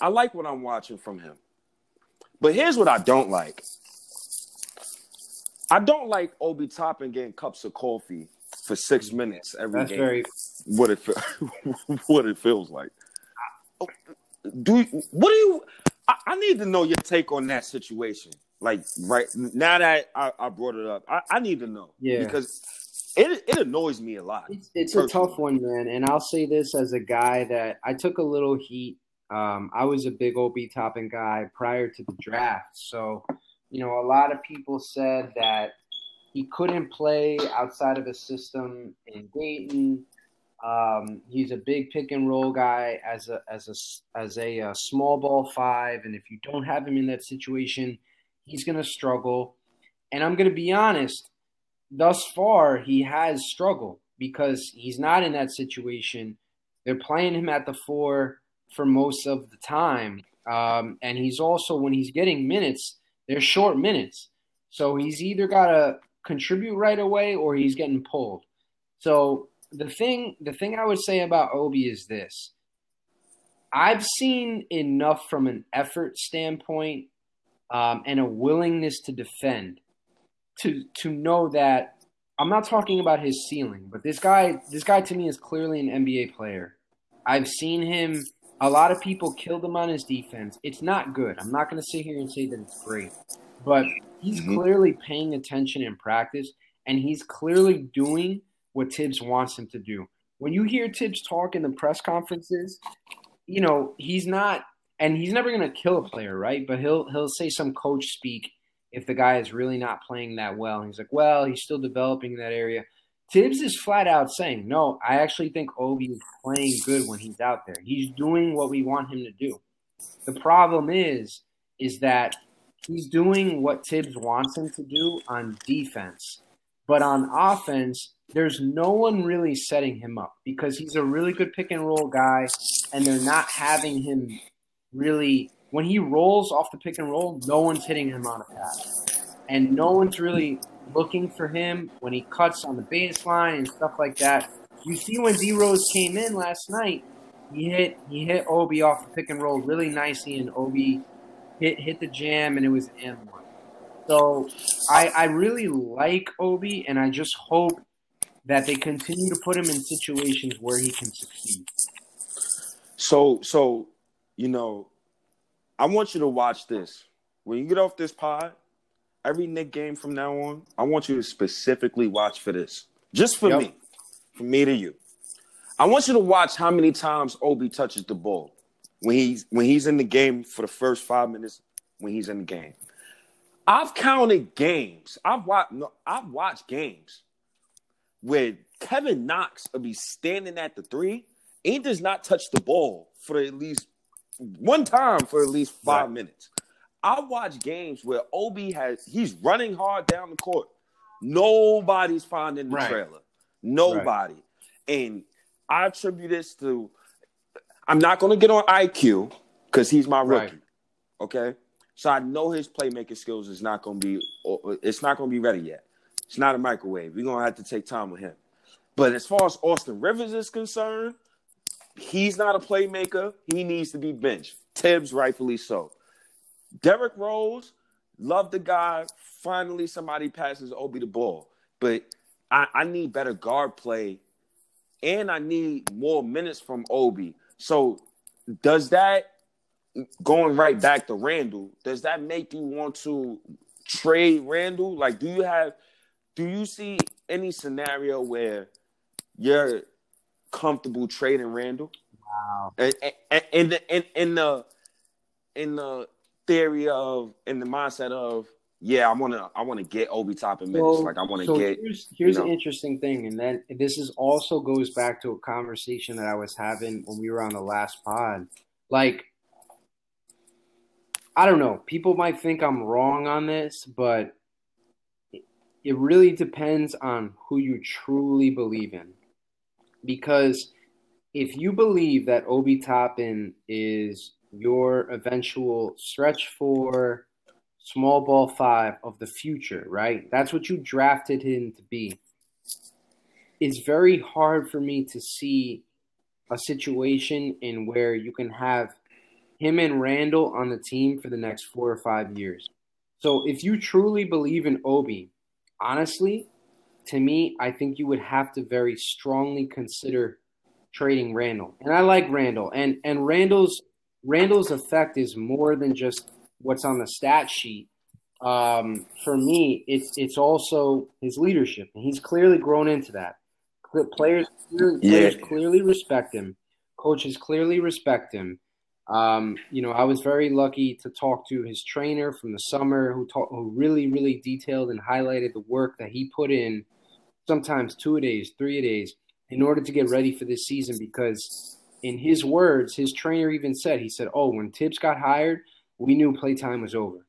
I like what I'm watching from him. But here's what I don't like. I don't like Obi Toppin getting cups of coffee for six minutes every That's game. Very... What it what it feels like. Do what do you? I, I, need to know your take on that situation. Like right now that I, I brought it up, I, I, need to know. Yeah, because it it annoys me a lot. It's, it's a tough one, man. And I'll say this as a guy that I took a little heat. Um, I was a big Obi Toppin guy prior to the draft, so you know a lot of people said that he couldn't play outside of a system in Dayton. Um, he's a big pick and roll guy as a as a as a, a uh, small ball five, and if you don't have him in that situation, he's going to struggle. And I'm going to be honest, thus far he has struggled because he's not in that situation. They're playing him at the four for most of the time, um, and he's also when he's getting minutes, they're short minutes. So he's either got to contribute right away or he's getting pulled. So the thing the thing I would say about Obi is this. I've seen enough from an effort standpoint um, and a willingness to defend to to know that I'm not talking about his ceiling, but this guy this guy to me is clearly an NBA player. I've seen him a lot of people killed him on his defense. It's not good. I'm not going to sit here and say that it's great. But He's mm-hmm. clearly paying attention in practice, and he's clearly doing what Thibs wants him to do. When you hear Thibs talk in the press conferences, you know he's not, and he's never going to kill a player, right? But he'll he'll say some coach speak if the guy is really not playing that well. And he's like, well, he's still developing in that area. Thibs is flat out saying, no, I actually think Obi is playing good when he's out there. He's doing what we want him to do. The problem is, is that he's doing what Thibs wants him to do on defense. But on offense, there's no one really setting him up because he's a really good pick and roll guy, and they're not having him really. When he rolls off the pick and roll, no one's hitting him on a pass. And no one's really looking for him when he cuts on the baseline and stuff like that. You see when D Rose came in last night, he hit he hit Obi off the pick and roll really nicely, and Obi hit hit the jam, and it was M one. So I I really like Obi, and I just hope that they continue to put him in situations where he can succeed. So so you know, I want you to watch this. When you get off this pod, every Knick game from now on, I want you to specifically watch for this. Just for yep. me. From me to you. I want you to watch how many times Obi touches the ball when he's when he's in the game for the first five minutes when he's in the game. I've counted games. I've watched. No, I've watched games where Kevin Knox will be standing at the three Ain't does not touch the ball for at least one time for at least five right. minutes. I watch games where Obi has he's running hard down the court. Nobody's finding the right. trailer. Nobody. Right. And I attribute this to I'm not gonna get on IQ because he's my rookie. Okay. So I know his playmaking skills is not gonna be it's not gonna be ready yet. It's not a microwave. We're gonna have to take time with him. But as far as Austin Rivers is concerned, he's not a playmaker. He needs to be benched. Thibs, rightfully so. Derrick Rose, love the guy. Finally, somebody passes Obi the ball. But I, I need better guard play and I need more minutes from Obi. So does that going right back to Randle, does that make you want to trade Randle? Like, do you have do you see any scenario where you're comfortable trading Randle. Wow. And in the in, in the in the theory of in the mindset of yeah, I want to I want to get Obi Toppin minutes. Like I want to so get. Here's, here's you know, an interesting thing, and then this is also goes back to a conversation that I was having when we were on the last pod. Like, I don't know. People might think I'm wrong on this, but it really depends on who you truly believe in. Because if you believe that Obi Toppin is your eventual stretch four, small ball five of the future, right? That's what you drafted him to be. It's very hard for me to see a situation in where you can have him and Randle on the team for the next four or five years. So if you truly believe in Obi, honestly, to me, I think you would have to very strongly consider trading Randle. And I like Randle. And and Randle's Randle's effect is more than just what's on the stat sheet. Um, for me, it's it's also his leadership, and he's clearly grown into that. Players, players yeah. clearly respect him. Coaches clearly respect him. Um, you know, I was very lucky to talk to his trainer from the summer, who talk, who really, really detailed and highlighted the work that he put in, sometimes two a days, three a days, in order to get ready for this season. Because, in his words, his trainer even said, he said, "Oh, when Thibs got hired, we knew playtime was over."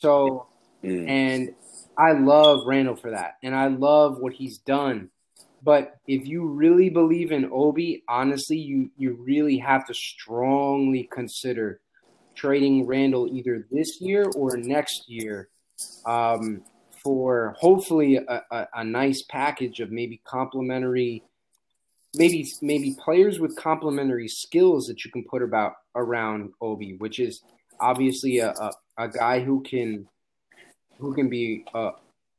So, mm. and I love Randle for that, and I love what he's done but if you really believe in Obi, honestly, you you really have to strongly consider trading Randle either this year or next year um, for hopefully a, a, a, nice package of maybe complementary, maybe maybe players with complementary skills that you can put about around Obi, which is obviously a, a, a guy who can who can be a,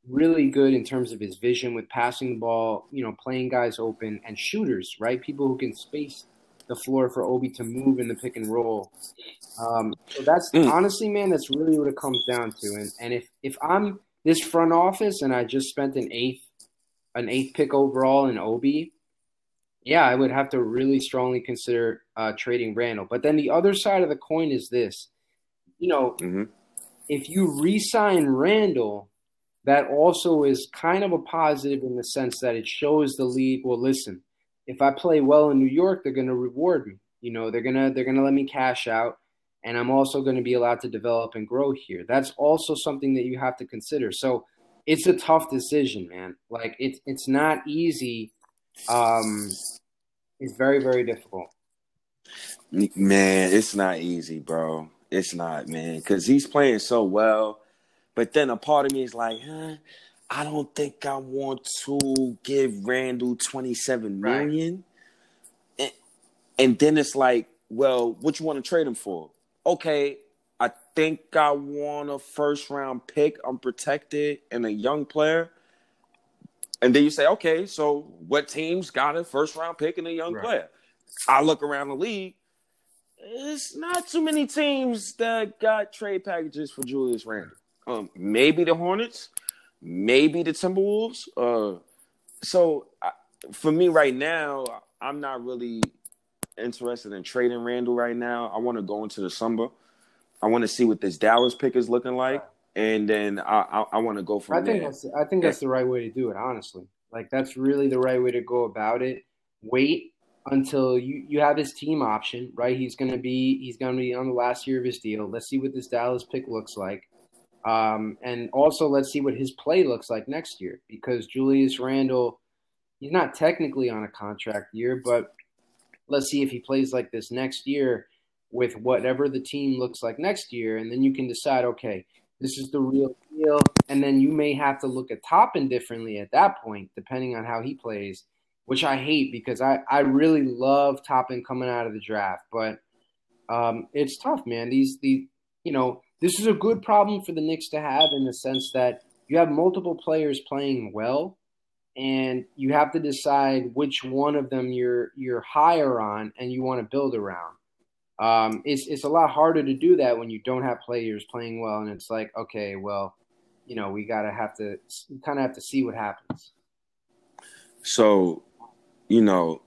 really good in terms of his vision with passing the ball, you know, playing guys open and shooters, right? People who can space the floor for Obi to move in the pick and roll. Um, so that's mm. honestly, man, that's really what it comes down to. And and if if I'm this front office and I just spent an eighth an eighth pick overall in Obi, yeah, I would have to really strongly consider uh, trading Randle. But then the other side of the coin is this, you know, mm-hmm. if you re-sign Randle that also is kind of a positive in the sense that it shows the league. Well, listen, if I play well in New York, they're going to reward me. You know, they're gonna they're gonna let me cash out, and I'm also going to be allowed to develop and grow here. That's also something that you have to consider. So it's a tough decision, man. Like it's it's not easy. Um, it's very very difficult. Man, it's not easy, bro. It's not, man, because he's playing so well but then a part of me is like, huh, I don't think I want to give Randle 27 million. Right. And, and then it's like, well, what you want to trade him for? Okay, I think I want a first round pick. I'm protected and a young player. And then you say, okay, so what teams got a first round pick and a young right. player? I look around the league. It's not too many teams that got trade packages for Julius Randle. Um, maybe the Hornets, maybe the Timberwolves. Uh, so I, for me right now, I'm not really interested in trading Randle right now. I want to go into the summer. I want to see what this Dallas pick is looking like, and then I I, I want to go from I think. That's, I think that's the right way to do it. Honestly, like that's really the right way to go about it. Wait until you you have his team option, right? He's going to be he's to be on the last year of his deal. Let's see what this Dallas pick looks like. Um, and also let's see what his play looks like next year because Julius Randle, he's not technically on a contract year, but let's see if he plays like this next year with whatever the team looks like next year, and then you can decide, okay, this is the real deal, and then you may have to look at Toppin differently at that point, depending on how he plays, which I hate because I I really love Toppin coming out of the draft, but um, it's tough, man. These the you know this is a good problem for the Knicks to have in the sense that you have multiple players playing well, and you have to decide which one of them you're you're higher on and you want to build around. Um, it's it's a lot harder to do that when you don't have players playing well, and it's like, okay, well, you know, we gotta have to kind of have to see what happens. So, you know,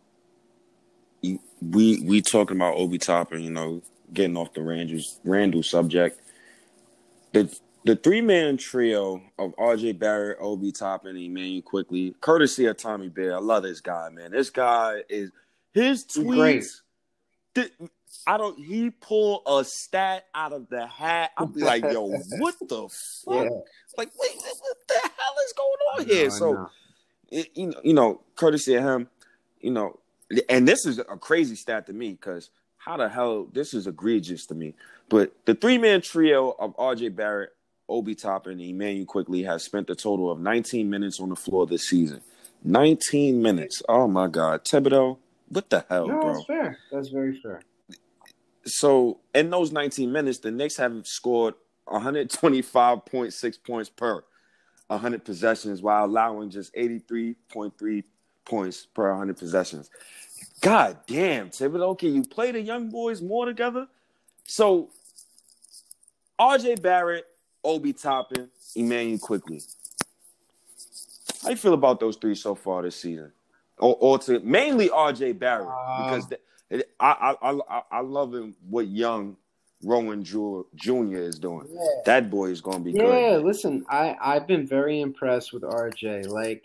we we talking about Obi Toppin, you know, getting off the Randle's Randle subject. The the three man trio of RJ Barrett, Obi Toppin, and Immanuel Quickley, courtesy of Tommy Beer. I love this guy, man. This guy is his tweets. I don't. He pull a stat out of the hat. Be like, "Yo, what the fuck? Yeah. Like, wait, what the hell is going on here?" so, it, you know, you know, courtesy of him, you know, and this is a crazy stat to me because how the hell this is egregious to me. But the three man trio of R.J. Barrett, Obi Toppin, and Immanuel Quickley have spent a total of 19 minutes on the floor this season. 19 minutes. Oh my God, Thibodeau, what the hell, no, bro? That's fair. That's very fair so in those 19 minutes, the Knicks have scored 125.6 points per 100 possessions while allowing just 83.3 points per 100 possessions. God damn, Thibodeau, can you play the young boys more together? So, RJ Barrett, Obi Toppin, Immanuel Quickley. How you feel about those three so far this season? Or, or to mainly RJ Barrett because uh, I I I I love him what young Rowan Jr. is doing. Yeah. That boy is going to be yeah, good. Yeah, listen, I I've been very impressed with RJ. Like,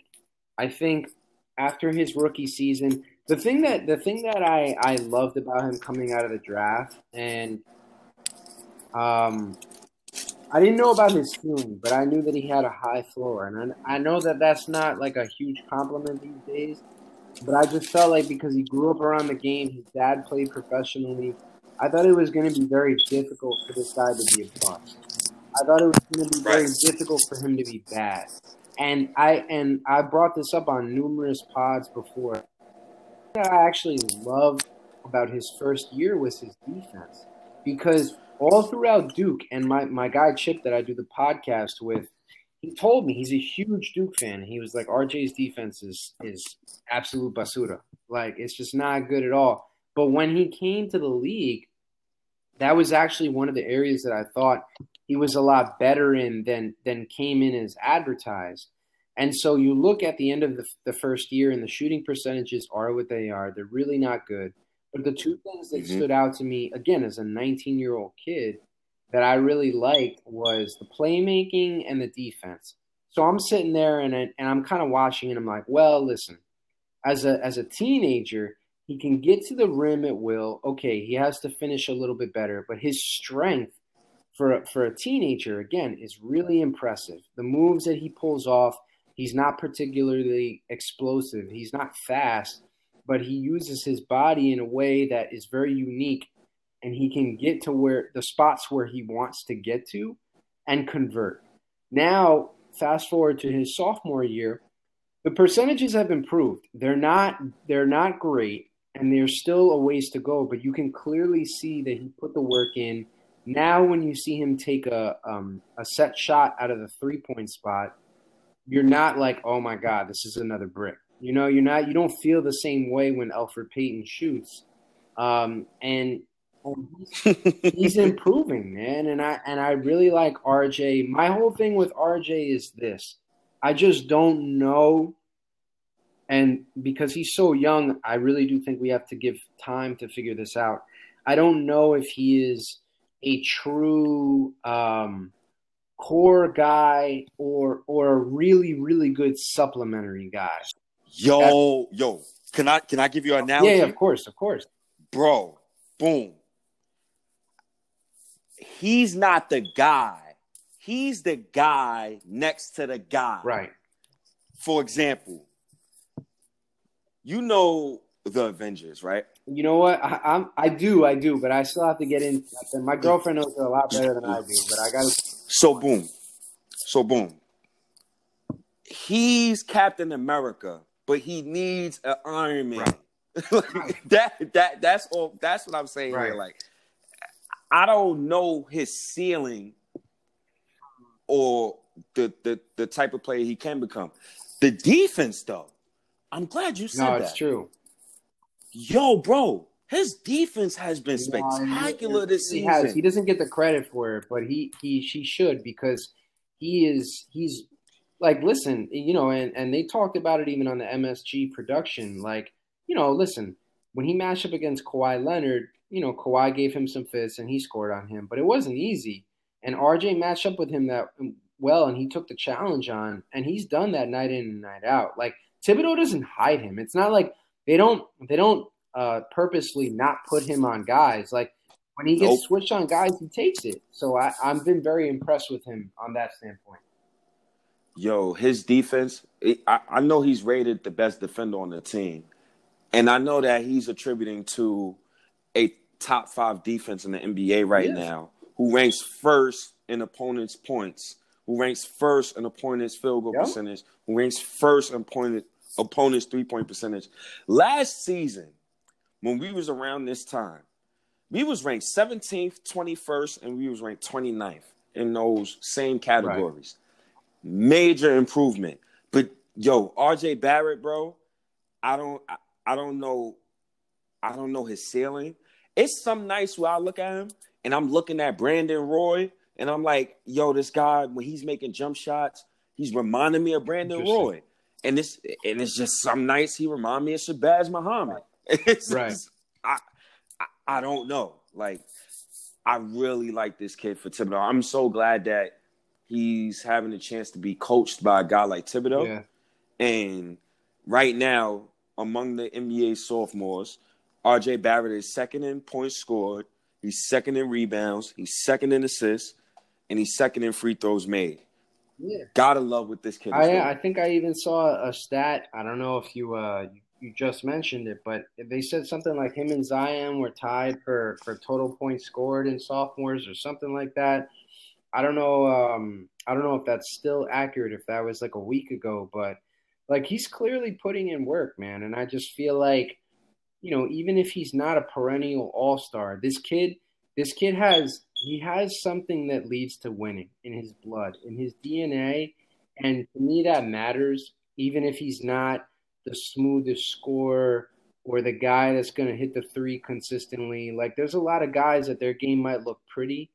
I think after his rookie season, the thing that the thing that I I loved about him coming out of the draft, and um, I didn't know about his ceiling, but I knew that he had a high floor, and I, I know that that's not like a huge compliment these days. But I just felt like because he grew up around the game, his dad played professionally. I thought it was going to be very difficult for this guy to be a bust. I thought it was going to be very difficult for him to be bad. And I and I brought this up on numerous pods before. What I actually loved about his first year was his defense because all throughout Duke and my, my guy Chip that I do the podcast with, he told me he's a huge Duke fan. He was like, RJ's defense is is absolute basura. Like it's just not good at all. But when he came to the league, that was actually one of the areas that I thought he was a lot better in than than came in as advertised. And so you look at the end of the, the first year, and the shooting percentages are what they are. They're really not good. But the two things that mm-hmm. stood out to me, again, as a 19 year old kid, that I really liked was the playmaking and the defense. So I'm sitting there and, I, and I'm kind of watching and I'm like, well, listen, as a as a teenager, he can get to the rim at will. Okay, he has to finish a little bit better, but his strength for for a teenager again is really impressive. The moves that he pulls off, he's not particularly explosive. He's not fast, but he uses his body in a way that is very unique and he can get to where the spots where he wants to get to and convert. Now, fast forward to his sophomore year, the percentages have improved. They're not they're not great and there's still a ways to go, but you can clearly see that he put the work in. Now when you see him take a um, a set shot out of the three-point spot, you're not like, "Oh my god, this is another brick." You know, you're not you don't feel the same way when Alfred Payton shoots. Um, and he's, he's improving, man. And I and I really like RJ. My whole thing with RJ is this: I just don't know. And because he's so young, I really do think we have to give time to figure this out. I don't know if he is a true um, core guy or or a really really good supplementary guy. Yo, yo, Can I can I give you an analogy? Yeah, of course, of course. Bro, boom. He's not the guy. He's the guy next to the guy. Right. For example, you know the Avengers, right? You know what? I, I'm I do, I do, but I still have to get in. My girlfriend knows it a lot better than I do, but I got to. So boom, so boom. He's Captain America, but he needs an Iron Man. Right. that that that's all. That's what I'm saying Right. here. Like, I don't know his ceiling or the the the type of player he can become. The defense, though, I'm glad you said No, that. it's true. Yo, bro, his defense has been spectacular he- this he season. has. He doesn't get the credit for it, but he he she should because he is he's like listen, you know, and and they talked about it even on the MSG production. Like, you know, listen, when he matched up against Kawhi Leonard, you know, Kawhi gave him some fits and he scored on him, but it wasn't easy. And RJ matched up with him that well, and he took the challenge on, and he's done that night in and night out. Like Thibodeau doesn't hide him. It's not like they don't they don't uh, purposely not put him on guys. Like when he gets Nope. switched on guys, he takes it. So I, I've been very impressed with him on that standpoint. Yo, his defense, it, I, I know he's rated the best defender on the team. And I know that he's attributing to a top five defense in the NBA right Yes. now, who ranks first in opponents' points, who ranks first in opponents' field goal Yep. percentage, who ranks first in opponent, opponents' three point percentage. Last season, when we was around this time, we was ranked 17th, 21st, and we was ranked 29th in those same categories. Major improvement. But yo, RJ Barrett, bro, I don't I, I don't know I don't know his ceiling. It's some nights where I look at him and I'm looking at Brandon Roy and I'm like, yo, this guy when he's making jump shots, he's reminding me of Brandon Roy. And this and it's just some nights he remind me of Shabazz Muhammad. It's Right. just- I, I I don't know. Like I really like this kid for Thibodeau. I'm so glad that he's having a chance to be coached by a guy like Thibodeau. Yeah. And right now, among the NBA sophomores, RJ Barrett is second in points scored. He's second in rebounds. He's second in assists, and he's second in free throws made. Yeah. Gotta love what this kid I doing. I think I even saw a stat. I don't know if you uh you, you just mentioned it, but they said something like him and Zion were tied for for total points scored in sophomores or something like that. I don't know. Um, I don't know if that's still accurate. If that was like a week ago, but like he's clearly putting in work, man. And I just feel like, you know, even if he's not a perennial All Star, this kid, this kid has he has something that leads to winning in his blood, in his DNA, and to me that matters. Even if he's not the smoothest scorer or the guy that's going to hit the three consistently, like there's a lot of guys that their game might look pretty.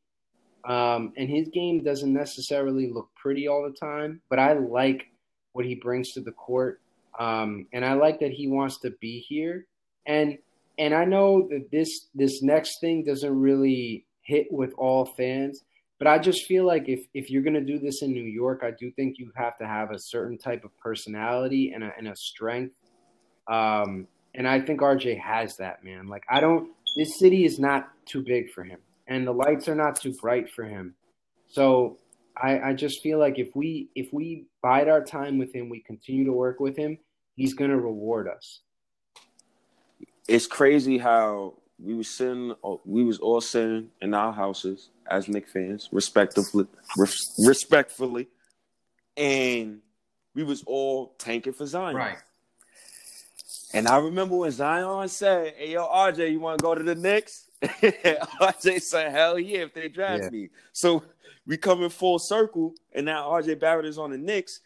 Um, and his game doesn't necessarily look pretty all the time, but I like what he brings to the court. Um, and I like that he wants to be here. And and I know that this this next thing doesn't really hit with all fans, but I just feel like if if you're gonna do this in New York, I do think you have to have a certain type of personality and a and a strength. Um, and I think RJ has that, man. Like I don't this city is not too big for him and the lights are not too bright for him. So I, I just feel like if we if we bide our time with him, we continue to work with him, he's gonna reward us. it's crazy how we was sitting, we was all sitting in our houses as Knick fans, respectively, res- respectfully, and we was all tanking for Zion. Right. And I remember when Zion said, "Hey, yo, RJ, you want to go to the Knicks?" RJ said, "Hell yeah, if they draft Yeah. me." So we come in full circle, and now RJ Barrett is on the Knicks,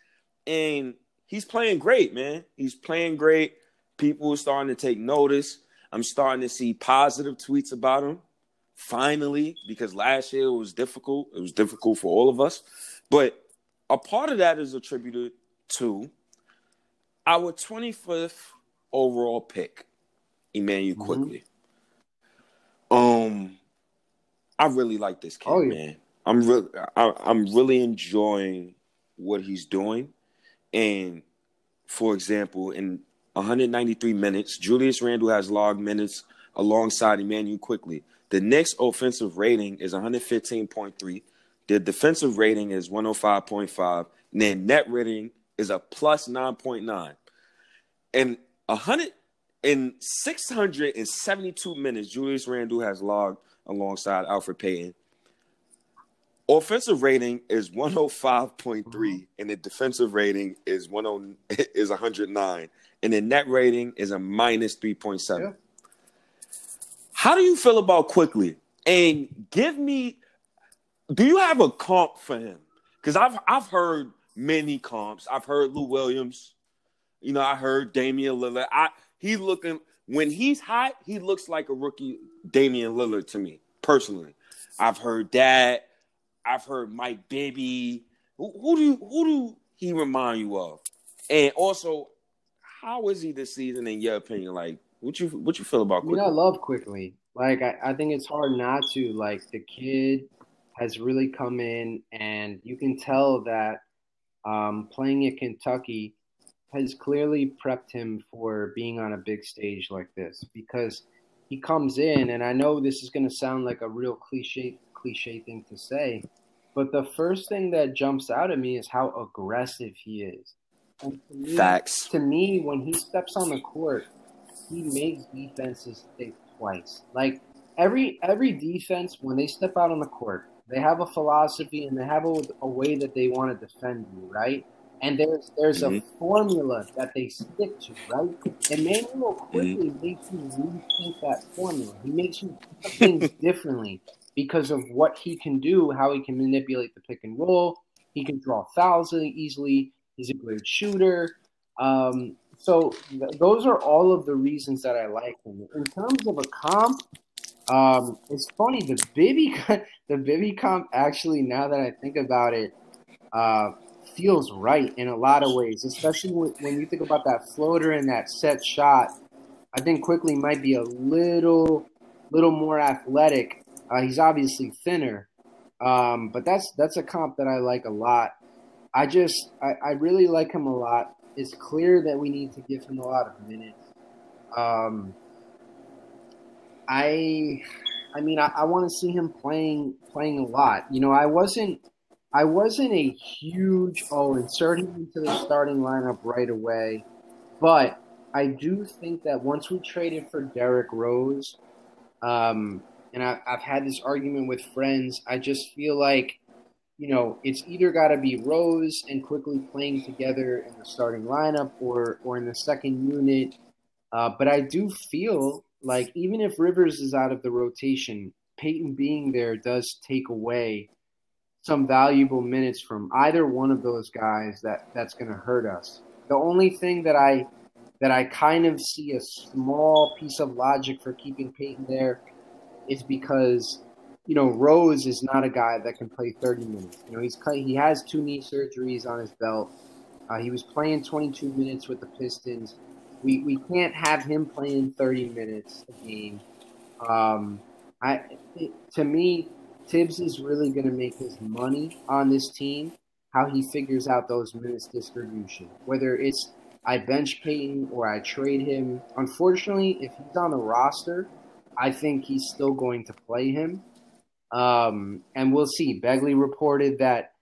and he's playing great, man. He's playing great. People are starting to take notice. I'm starting to see positive tweets about him. Finally, because last year it was difficult. It was difficult for all of us, but a part of that is attributed to our 25th overall pick, Immanuel Mhm. Quickley. Um, I really like this kid, Oh, yeah. man. I'm really, I'm really enjoying what he's doing, and for example, in 193 minutes. Julius Randle has logged minutes alongside Immanuel Quickley. The Knicks' offensive rating is 115.3. Their defensive rating is 105.5. And their net rating is a plus 9.9. And 100 in 672 minutes, Julius Randle has logged alongside Alfred Payton. Offensive rating is 105.3 mm-hmm. and the defensive rating is 10 is 109 and the net rating is a minus 3.7. Yeah. How do you feel about Quickley? And give me do you have a comp for him? Cuz I've I've heard many comps. I've heard Lou Williams. You know, I heard Damian Lillard. I he looking when he's hot, he looks like a rookie Damian Lillard to me personally. I've heard that. I've heard Mike Bibby. Who, who do you, who do he remind you of? And also, how is he this season in your opinion? Like, what you what you feel about Quickley? I, mean, I love Quickley. Like, I, I think it's hard not to. Like, the kid has really come in, and you can tell that um, playing at Kentucky has clearly prepped him for being on a big stage like this because he comes in, and I know this is going to sound like a real cliche cliche thing to say, but the first thing that jumps out at me is how aggressive he is. To me, Facts. To me, when he steps on the court, he makes defenses think twice. Like every every defense, when they step out on the court, they have a philosophy and they have a, a way that they want to defend you, right? And there's there's mm-hmm. a formula that they stick to, right? Immanuel Quickley mm-hmm. makes you rethink that formula. He makes you things differently because of what he can do, how he can manipulate the pick and roll. He can draw fouls easily. He's a great shooter. Um, so th- those are all of the reasons that I like him. In terms of a comp, um, it's funny the Bibby the Bibby comp actually now that I think about it uh, feels right in a lot of ways, especially when, you think about that floater and that set shot. I think Quickley might be a little little more athletic. Uh, he's obviously thinner, um, but that's that's a comp that I like a lot. I just I, I really like him a lot. It's clear that we need to give him a lot of minutes. Um, I I mean I, I want to see him playing playing a lot. You know, I wasn't I wasn't a huge oh insert him into the starting lineup right away, but I do think that once we traded for Derrick Rose, um, and I, I've had this argument with friends, I just feel like you know, it's either got to be Rose and Quickley playing together in the starting lineup or or in the second unit. Uh, but I do feel like even if Rivers is out of the rotation, Payton being there does take away some valuable minutes from either one of those guys that that's going to hurt us. The only thing that I that I kind of see a small piece of logic for keeping Payton there is because you know, Rose is not a guy that can play 30 minutes. You know, he's he has two knee surgeries on his belt. Uh, he was playing 22 minutes with the Pistons. We we can't have him playing 30 minutes a game. Um, I it, to me, Thibs is really going to make his money on this team. How he figures out those minutes distribution, whether it's I bench Payton or I trade him. Unfortunately, if he's on the roster, I think he's still going to play him. Um, and we'll see. Begley reported that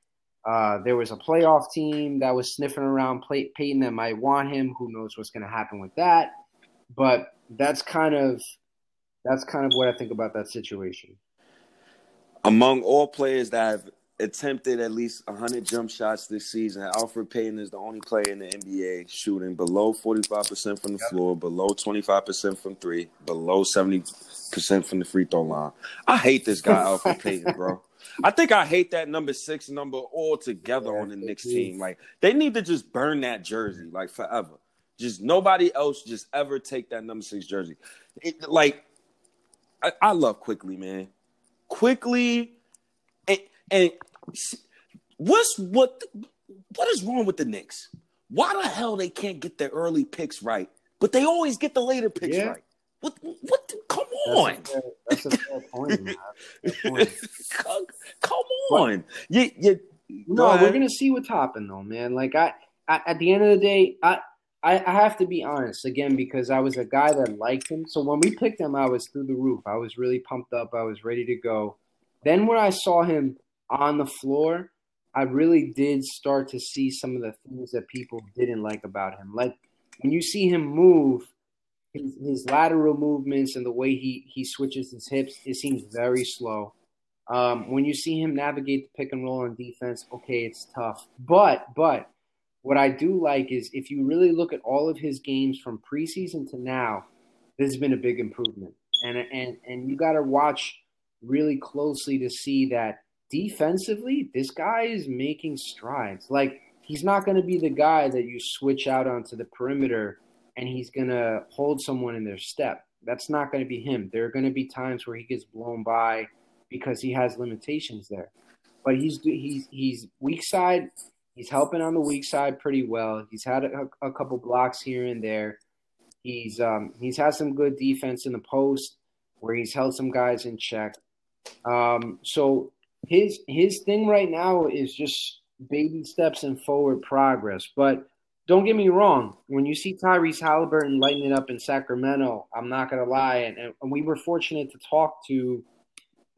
uh, there was a playoff team that was sniffing around Pay- Payton that might want him. Who knows what's going to happen with that? But that's kind of that's kind of what I think about that situation. Among all players that have attempted at least 100 jump shots this season. Alfred Payton is the only player in the NBA shooting below 45% from the yep. floor, below 25% from three, below 70% from the free throw line. I hate this guy, Alfred Payton, bro. I think I hate that number six number altogether yeah, on the Knicks team. Like they need to just burn that jersey like forever. Just nobody else just ever take that number six jersey. It, like I, I love Quickley, man. Quickley and and what's what what is wrong with the Knicks? Why the hell they can't get their early picks right, but they always get the later picks yeah. right? What? What? Come on. That's a fair, that's a fair point. point. come, come on. You, you, no, we're gonna see what's happening though, man. Like I, I, at the end of the day, I, I, I have to be honest again because I was a guy that liked him. So when we picked him, I was through the roof. I was really pumped up. I was ready to go. Then when I saw him on the floor, I really did start to see some of the things that people didn't like about him. Like when you see him move, his, his lateral movements and the way he he switches his hips, it seems very slow. Um, when you see him navigate the pick and roll on defense, okay, it's tough. But but what I do like is if you really look at all of his games from preseason to now, this has been a big improvement. And and and you got to watch really closely to see that defensively, this guy is making strides. Like he's not going to be the guy that you switch out onto the perimeter and he's going to hold someone in their step. That's not going to be him. There are going to be times where he gets blown by because he has limitations there. But he's he's he's weak side He's helping on the weak side pretty well. He's had a, a couple blocks here and there. He's um, he's had some good defense in the post where he's held some guys in check. Um, so his his thing right now is just baby steps and forward progress. But don't get me wrong, when you see Tyrese Halliburton lighting it up in Sacramento, I'm not gonna lie, and, and we were fortunate to talk to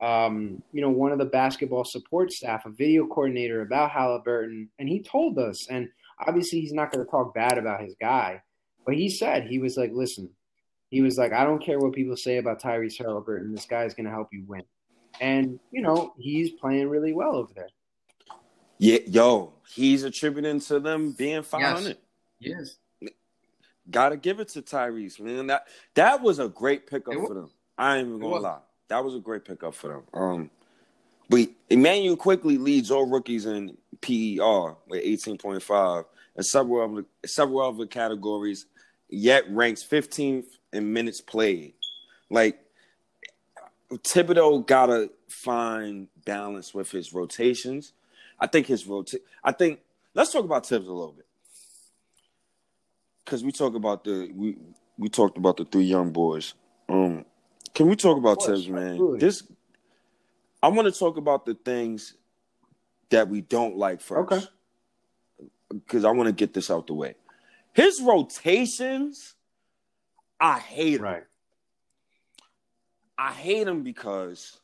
um, you know, one of the basketball support staff, a video coordinator about Halliburton, and he told us, and obviously he's not going to talk bad about his guy, but he said, he was like, listen, he was like, I don't care what people say about Tyrese Halliburton. This guy is going to help you win. And, you know, he's playing really well over there. Yeah, yo, he's attributing to them being 500. Yes. yes. Got to give it to Tyrese, man. That that was a great pickup for them. I ain't even going to lie that was a great pickup for them. Um, but Immanuel Quickley leads all rookies in PER with 18.5 and several of the, several other categories, yet ranks 15th in minutes played. Like Thibodeau gotta find balance with his rotations. I think his rota- I think let's talk about Thibs a little bit because we talk about the we we talked about the three young boys. Um, can we talk about Thibs, man? Absolutely. This I want to talk about the things that we don't like first. Okay. Because I want to get this out the way. His rotations, I hate Right. I hate him because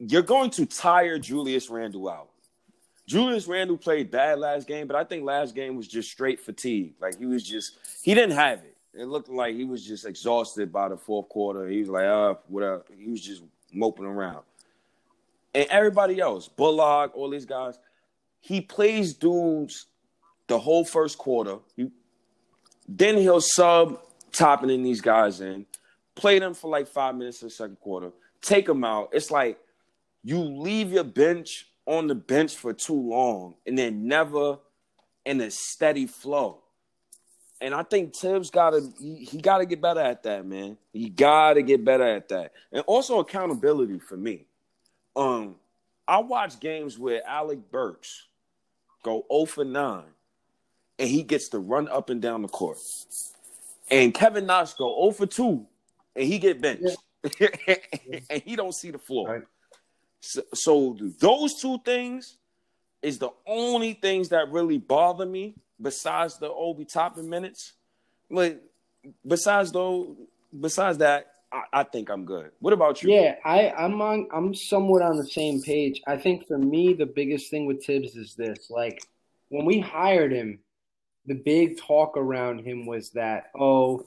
you're going to tire Julius Randle out. Julius Randle played bad last game, but I think last game was just straight fatigue. Like he was just he didn't have it. It looked like he was just exhausted by the fourth quarter. He was like, uh, whatever. He was just moping around. And everybody else, Bullock, all these guys, he plays dudes the whole first quarter. He, then he'll sub Toppin in these guys in, play them for like five minutes in the second quarter, take them out. It's like you leave your bench on the bench for too long and then never in a steady flow. And I think Thibs gotta he, he gotta get better at that, man. He gotta get better at that. And also accountability for me. Um, I watch games where Alec Burks go 0 for 9 and he gets to run up and down the court. And Kevin Knox go 0 for 2 and he get benched. Yeah. and he don't see the floor. Right. So, so those two things is the only things that really bother me besides the Obi Toppin minutes, but besides though, besides that, I, I, think I'm good. What about you? Yeah, I, I'm on. I'm somewhat on the same page. I think for me, the biggest thing with Thibs is this: like when we hired him, the big talk around him was that, oh,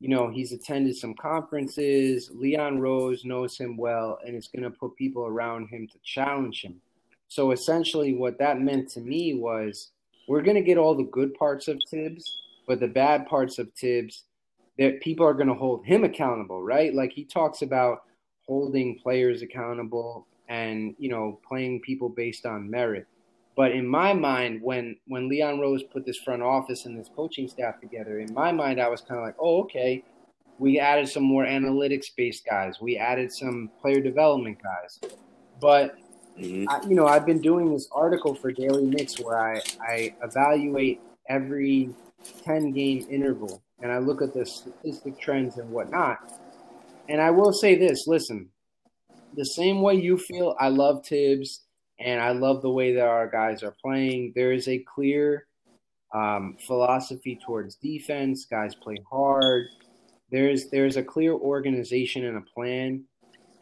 you know, he's attended some conferences. Leon Rose knows him well, and it's going to put people around him to challenge him. So essentially, what that meant to me was we're going to get all the good parts of Thibs, but the bad parts of Thibs, that people are going to hold him accountable, right? Like he talks about holding players accountable and you know playing people based on merit. But in my mind, when when Leon Rose put this front office and this coaching staff together, in my mind, I was kind of like, oh, okay, we added some more analytics based guys, we added some player development guys, but Mm-hmm. I, you know, I've been doing this article for Daily Knicks where I, I evaluate every 10 game interval and I look at the statistic trends and whatnot. And I will say this listen, the same way you feel, I love Thibs and I love the way that our guys are playing. There is a clear um, philosophy towards defense. Guys play hard. There's there's a clear organization and a plan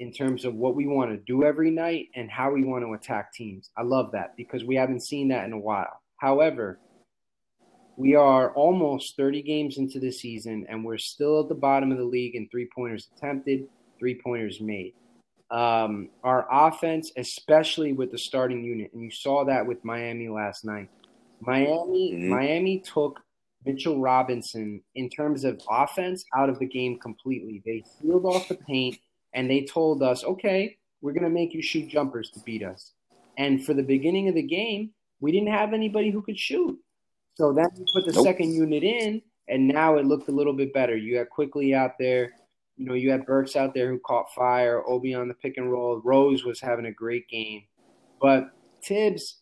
in terms of what we want to do every night and how we want to attack teams. I love that because we haven't seen that in a while. However, we are almost 30 games into the season and we're still at the bottom of the league in three pointers attempted, three pointers made. Um, our offense, especially with the starting unit, and you saw that with Miami last night. Miami, mm-hmm. Miami took Mitchell Robinson in terms of offense out of the game completely. They sealed off the paint and they told us, okay, we're going to make you shoot jumpers to beat us. And for the beginning of the game, we didn't have anybody who could shoot. So then we put the nope. second unit in, and now it looked a little bit better. You had Quickley out there. You know, you had Burks out there who caught fire. Obi on the pick and roll. Rose was having a great game. But Thibs,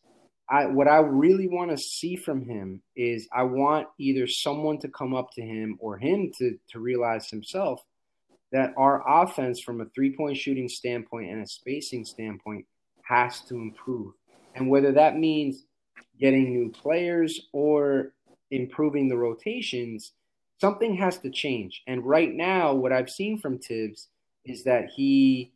I what I really want to see from him is I want either someone to come up to him or him to to realize himself that our offense from a three-point shooting standpoint and a spacing standpoint has to improve. And whether that means getting new players or improving the rotations, something has to change. And right now, what I've seen from Thibs is that he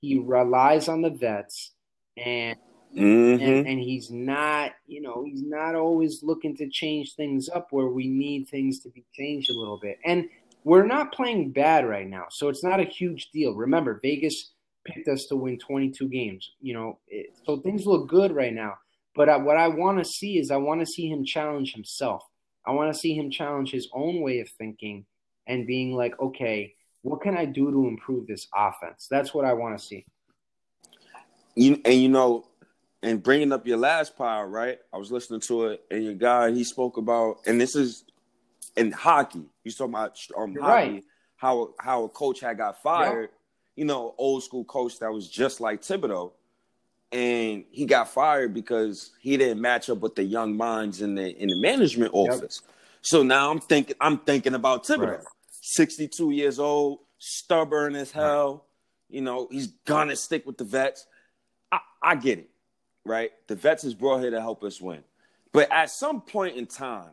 he relies on the vets and Mm-hmm. And, and, he's not, you know, he's not always looking to change things up where we need things to be changed a little bit. And we're not playing bad right now, so it's not a huge deal. Remember, Vegas picked us to win 22 games, you know, it, so things look good right now. But I, what I want to see is I want to see him challenge himself. I want to see him challenge his own way of thinking and being like, okay, what can I do to improve this offense? That's what I want to see. You and you know, and bringing up your last pile, right? I was listening to it, and your guy he spoke about, and this is in hockey. You talking about um, hockey, right. how how a coach had got fired. Yep. You know, old school coach that was just like Thibodeau and he got fired because he didn't match up with the young minds in the in the management office. Yep. So now I'm thinking I'm thinking about Thibodeau, right. 62 years old, stubborn as hell. Right. You know, he's gonna stick with the vets. I, I get it, right? The vets is brought here to help us win. But at some point in time,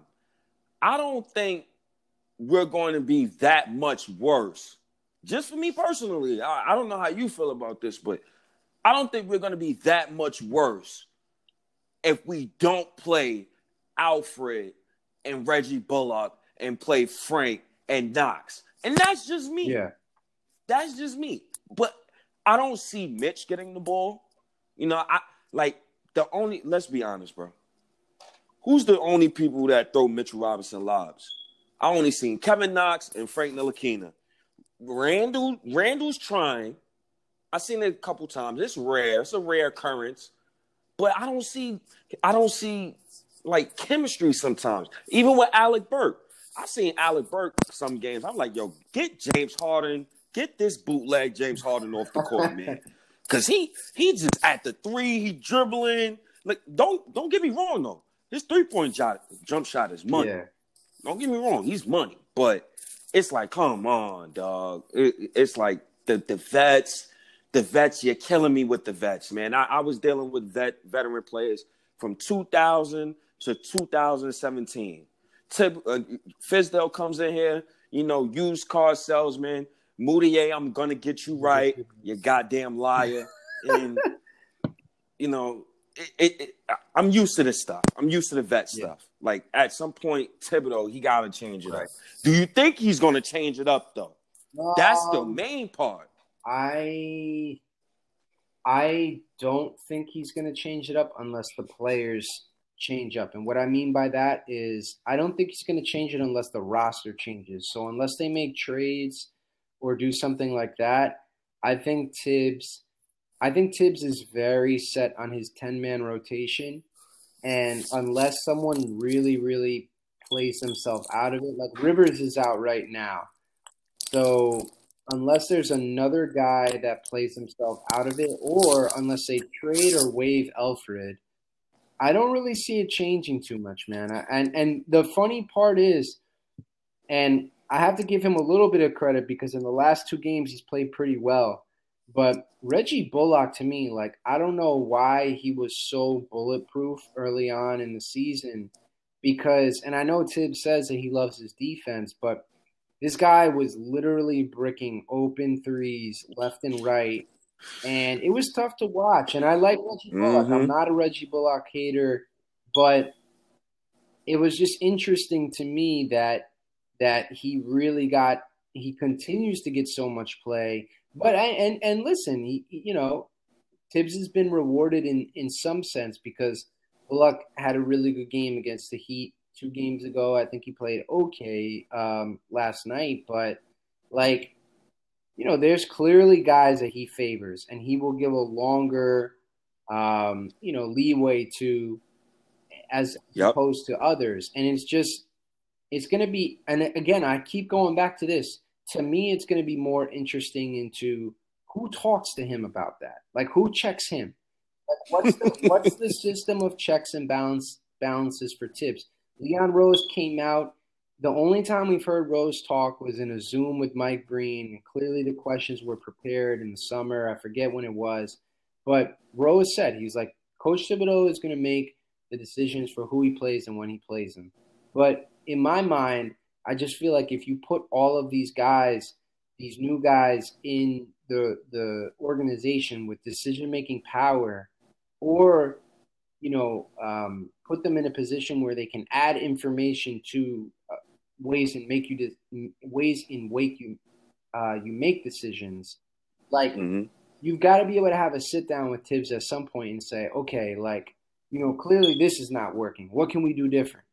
I don't think we're going to be that much worse. Just for me personally, I, I don't know how you feel about this, but I don't think we're going to be that much worse if we don't play Elfrid and Reggie Bullock and play Frank and Knox. And that's just me. Yeah. That's just me. But I don't see Mitch getting the ball. You know, I like the only let's be honest, bro. Who's the only people that throw Mitchell Robinson lobs? I only seen Kevin Knox and Frank Ntilikina. Randle, Randle's trying. I've seen it a couple times. It's rare. It's a rare occurrence. But I don't see I don't see like chemistry sometimes. Even with Alec Burks. I've seen Alec Burks some games. I'm like, yo, get James Harden, get this bootleg James Harden off the court, man. Cause he he just at the three, he dribbling. Like, don't don't get me wrong though. His three point shot, jump shot is money. Yeah. Don't get me wrong, he's money. But it's like, come on, dog. It, it's like the the vets the vets, you're killing me with the vets, man. I, I was dealing with vet veteran players from 2000 to 2017. Tib, uh, Fizdale comes in here, you know, used car salesman. Mudiay, I'm gonna get you right, you goddamn liar. And you know, it, it, it, I'm used to this stuff. I'm used to the vet yeah. stuff. Like at some point, Thibodeau, he gotta change it right. up. Do you think he's gonna change it up though? Um, That's the um, main part. I I don't think he's going to change it up unless the players change up. And what I mean by that is I don't think he's going to change it unless the roster changes. So unless they make trades or do something like that, I think Thibs I think Thibs is very set on his 10-man rotation and unless someone really really plays himself out of it like Rivers is out right now. So unless there's another guy that plays himself out of it, or unless they trade or waive Elfrid, I don't really see it changing too much, man. And and the funny part is, and I have to give him a little bit of credit because in the last two games he's played pretty well. But Reggie Bullock, to me, like I don't know why he was so bulletproof early on in the season, because, and I know Thibs says that he loves his defense, but this guy was literally bricking open threes left and right. And it was tough to watch. And I like Reggie Bullock. Mm-hmm. I'm not a Reggie Bullock hater, but it was just interesting to me that that he really got he continues to get so much play. But I and and listen, he, you know, Thibs has been rewarded in in some sense because Luck had a really good game against the Heat two games ago. I think he played okay um, last night, but like, you know, there's clearly guys that he favors, and he will give a longer, um, you know, leeway to as yep. opposed to others. And it's just, it's going to be, and again, I keep going back to this. To me, it's going to be more interesting into who talks to him about that. Like, who checks him? Like, what's the, what's the system of checks and balance balances for Thibs? Leon Rose came out. The only time we've heard Rose talk was in a Zoom with Mike Green. And clearly, the questions were prepared in the summer. I forget when it was. But Rose said, he was like, Coach Thibodeau is going to make the decisions for who he plays and when he plays them. But in my mind, I just feel like if you put all of these guys, these new guys in the the organization with decision making power, or you know, um, put them in a position where they can add information to uh, ways and make you de- ways in wake you uh, you make decisions. Like mm-hmm. you've got to be able to have a sit down with Thibs at some point and say, okay, like you know, clearly this is not working. What can we do different?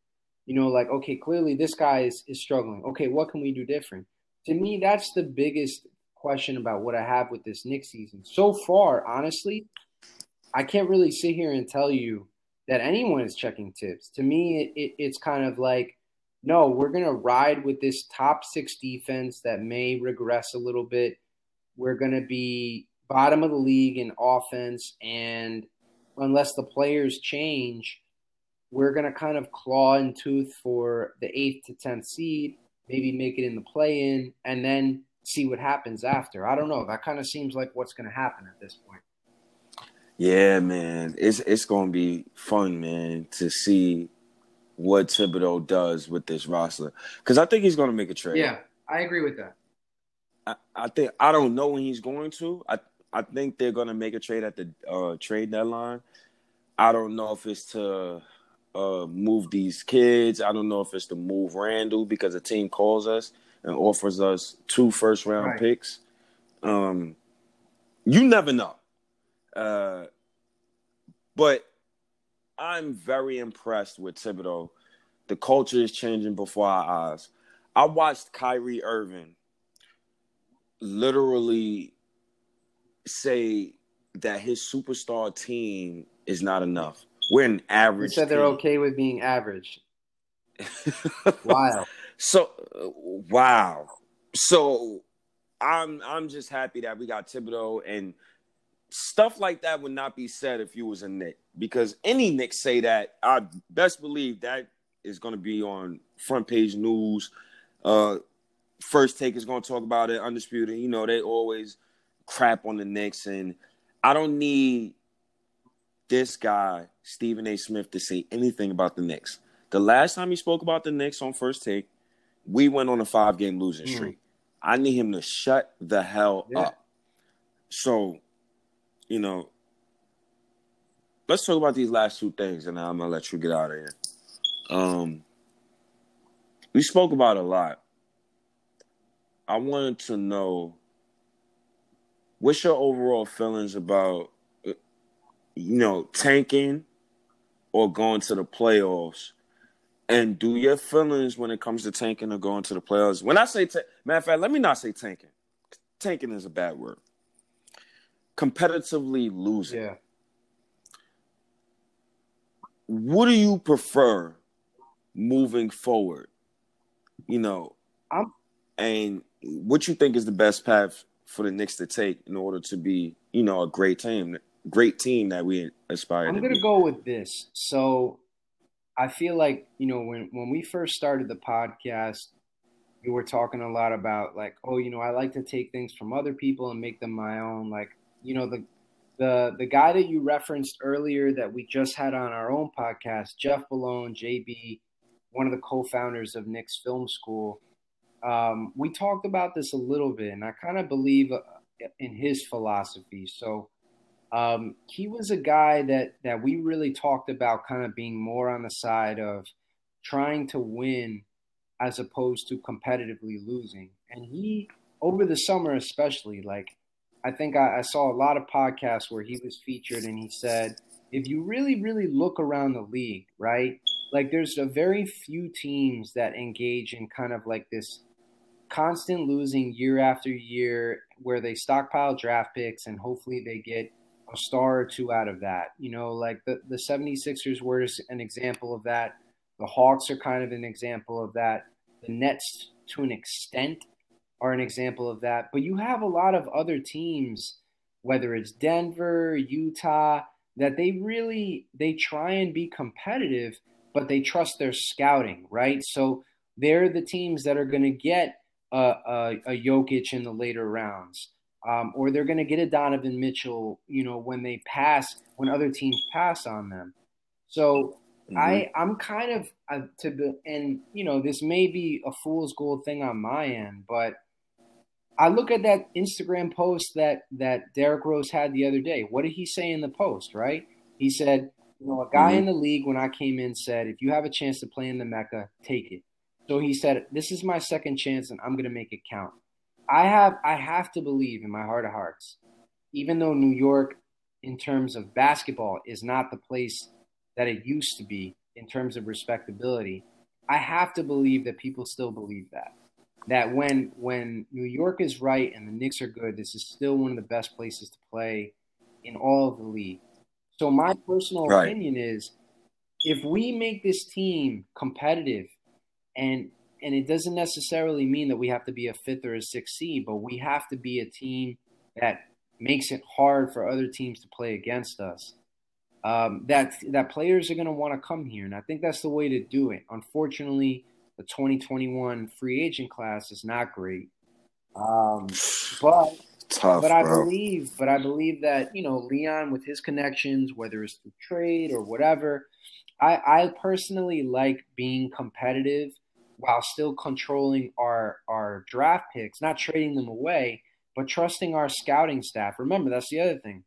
You know, like okay, clearly this guy is is struggling. Okay, what can we do different? To me, that's the biggest question about what I have with this Knick season so far. Honestly, I can't really sit here and tell you that anyone is checking Thibs To me, it, it, it's kind of like, no, we're going to ride with this top six defense that may regress a little bit. We're going to be bottom of the league in offense. And unless the players change, we're going to kind of claw and tooth for the eighth to 10th seed, maybe make it in the play in, and then see what happens after. I don't know. That kind of seems like what's going to happen at this point. Yeah, man, it's it's gonna be fun, man, to see what Thibodeau does with this roster because I think he's gonna make a trade. Yeah, I agree with that. I, I think I don't know when he's going to. I I think they're gonna make a trade at the uh, trade deadline. I don't know if it's to uh, move these kids. I don't know if it's to move Randle because a team calls us and offers us two first round right. picks. Um, you never know. Uh, but I'm very impressed with Thibodeau. The culture is changing before our eyes. I watched Kyrie Irving literally say that his superstar team is not enough. We're an average. He said they're okay with being average. wow. So wow. So I'm I'm just happy that we got Thibodeau and stuff like that would not be said if you was a Knick because any Knick say that I best believe that is going to be on front page news. Uh, first take is going to talk about it. Undisputed, you know they always crap on the Knicks, and I don't need this guy Stephen A. Smith to say anything about the Knicks. The last time he spoke about the Knicks on first take, we went on a five game losing mm. streak. I need him to shut the hell yeah. up. So you know, let's talk about these last two things, and I'm gonna let you get out of here. Um, we spoke about a lot. I wanted to know what's your overall feelings about, you know, tanking or going to the playoffs, and do your feelings when it comes to tanking or going to the playoffs? When I say, ta- matter of fact, let me not say tanking. Tanking is a bad word competitively losing. Yeah. What do you prefer moving forward? You know, I'm, and what you think is the best path for the Knicks to take in order to be, you know, a great team, great team that we aspire. I'm going to go with this. So, I feel like you know when when we first started the podcast, we were talking a lot about like, oh, you know, I like to take things from other people and make them my own. Like, you know the the the guy that you referenced earlier that we just had on our own podcast, Jeff Malone, JB, one of the co-founders of Knicks Film School. Um, we talked about this a little bit, and I kind of believe uh, in his philosophy. So um, he was a guy that that we really talked about, kind of being more on the side of trying to win as opposed to competitively losing. And he, over the summer especially, like I think I, I saw a lot of podcasts where he was featured, and he said, if you really, really look around the league, right? Like there's a very few teams that engage in kind of like this constant losing year after year where they stockpile draft picks and hopefully they get a star or two out of that. You know, like the, the 76ers were an example of that. The Hawks are kind of an example of that. The Nets, to an extent, are an example of that. But you have a lot of other teams, whether it's Denver, Utah, that they really they try and be competitive, but they trust their scouting, right? So they're the teams that are going to get a, a, a Jokic in the later rounds. Um, or they're going to get a Donovan Mitchell, you know, when they pass, when other teams pass on them. So mm-hmm. I, I'm kind of uh, to the, and you know, this may be a fool's gold thing on my end, but I look at that Instagram post that that Derrick Rose had the other day. What did he say in the post? Right? He said, you know, a guy mm-hmm. in the league when I came in said, if you have a chance to play in the Mecca, take it. So he said, this is my second chance, and I'm going to make it count. I have I have to believe in my heart of hearts, even though New York, in terms of basketball, is not the place that it used to be in terms of respectability. I have to believe that people still believe that that when when New York is right and the Knicks are good, this is still one of the best places to play in all of the league. So my personal right. opinion is if we make this team competitive and and it doesn't necessarily mean that we have to be a fifth or a sixth seed, but we have to be a team that makes it hard for other teams to play against us. Um, that that players are going to want to come here, and I think that's the way to do it. Unfortunately, the 2021 free agent class is not great. Um, but Tough, but I bro. believe, but I believe that you know Leon with his connections, whether it's through trade or whatever, I, I personally like being competitive while still controlling our our draft picks, not trading them away, but trusting our scouting staff. Remember, that's the other thing.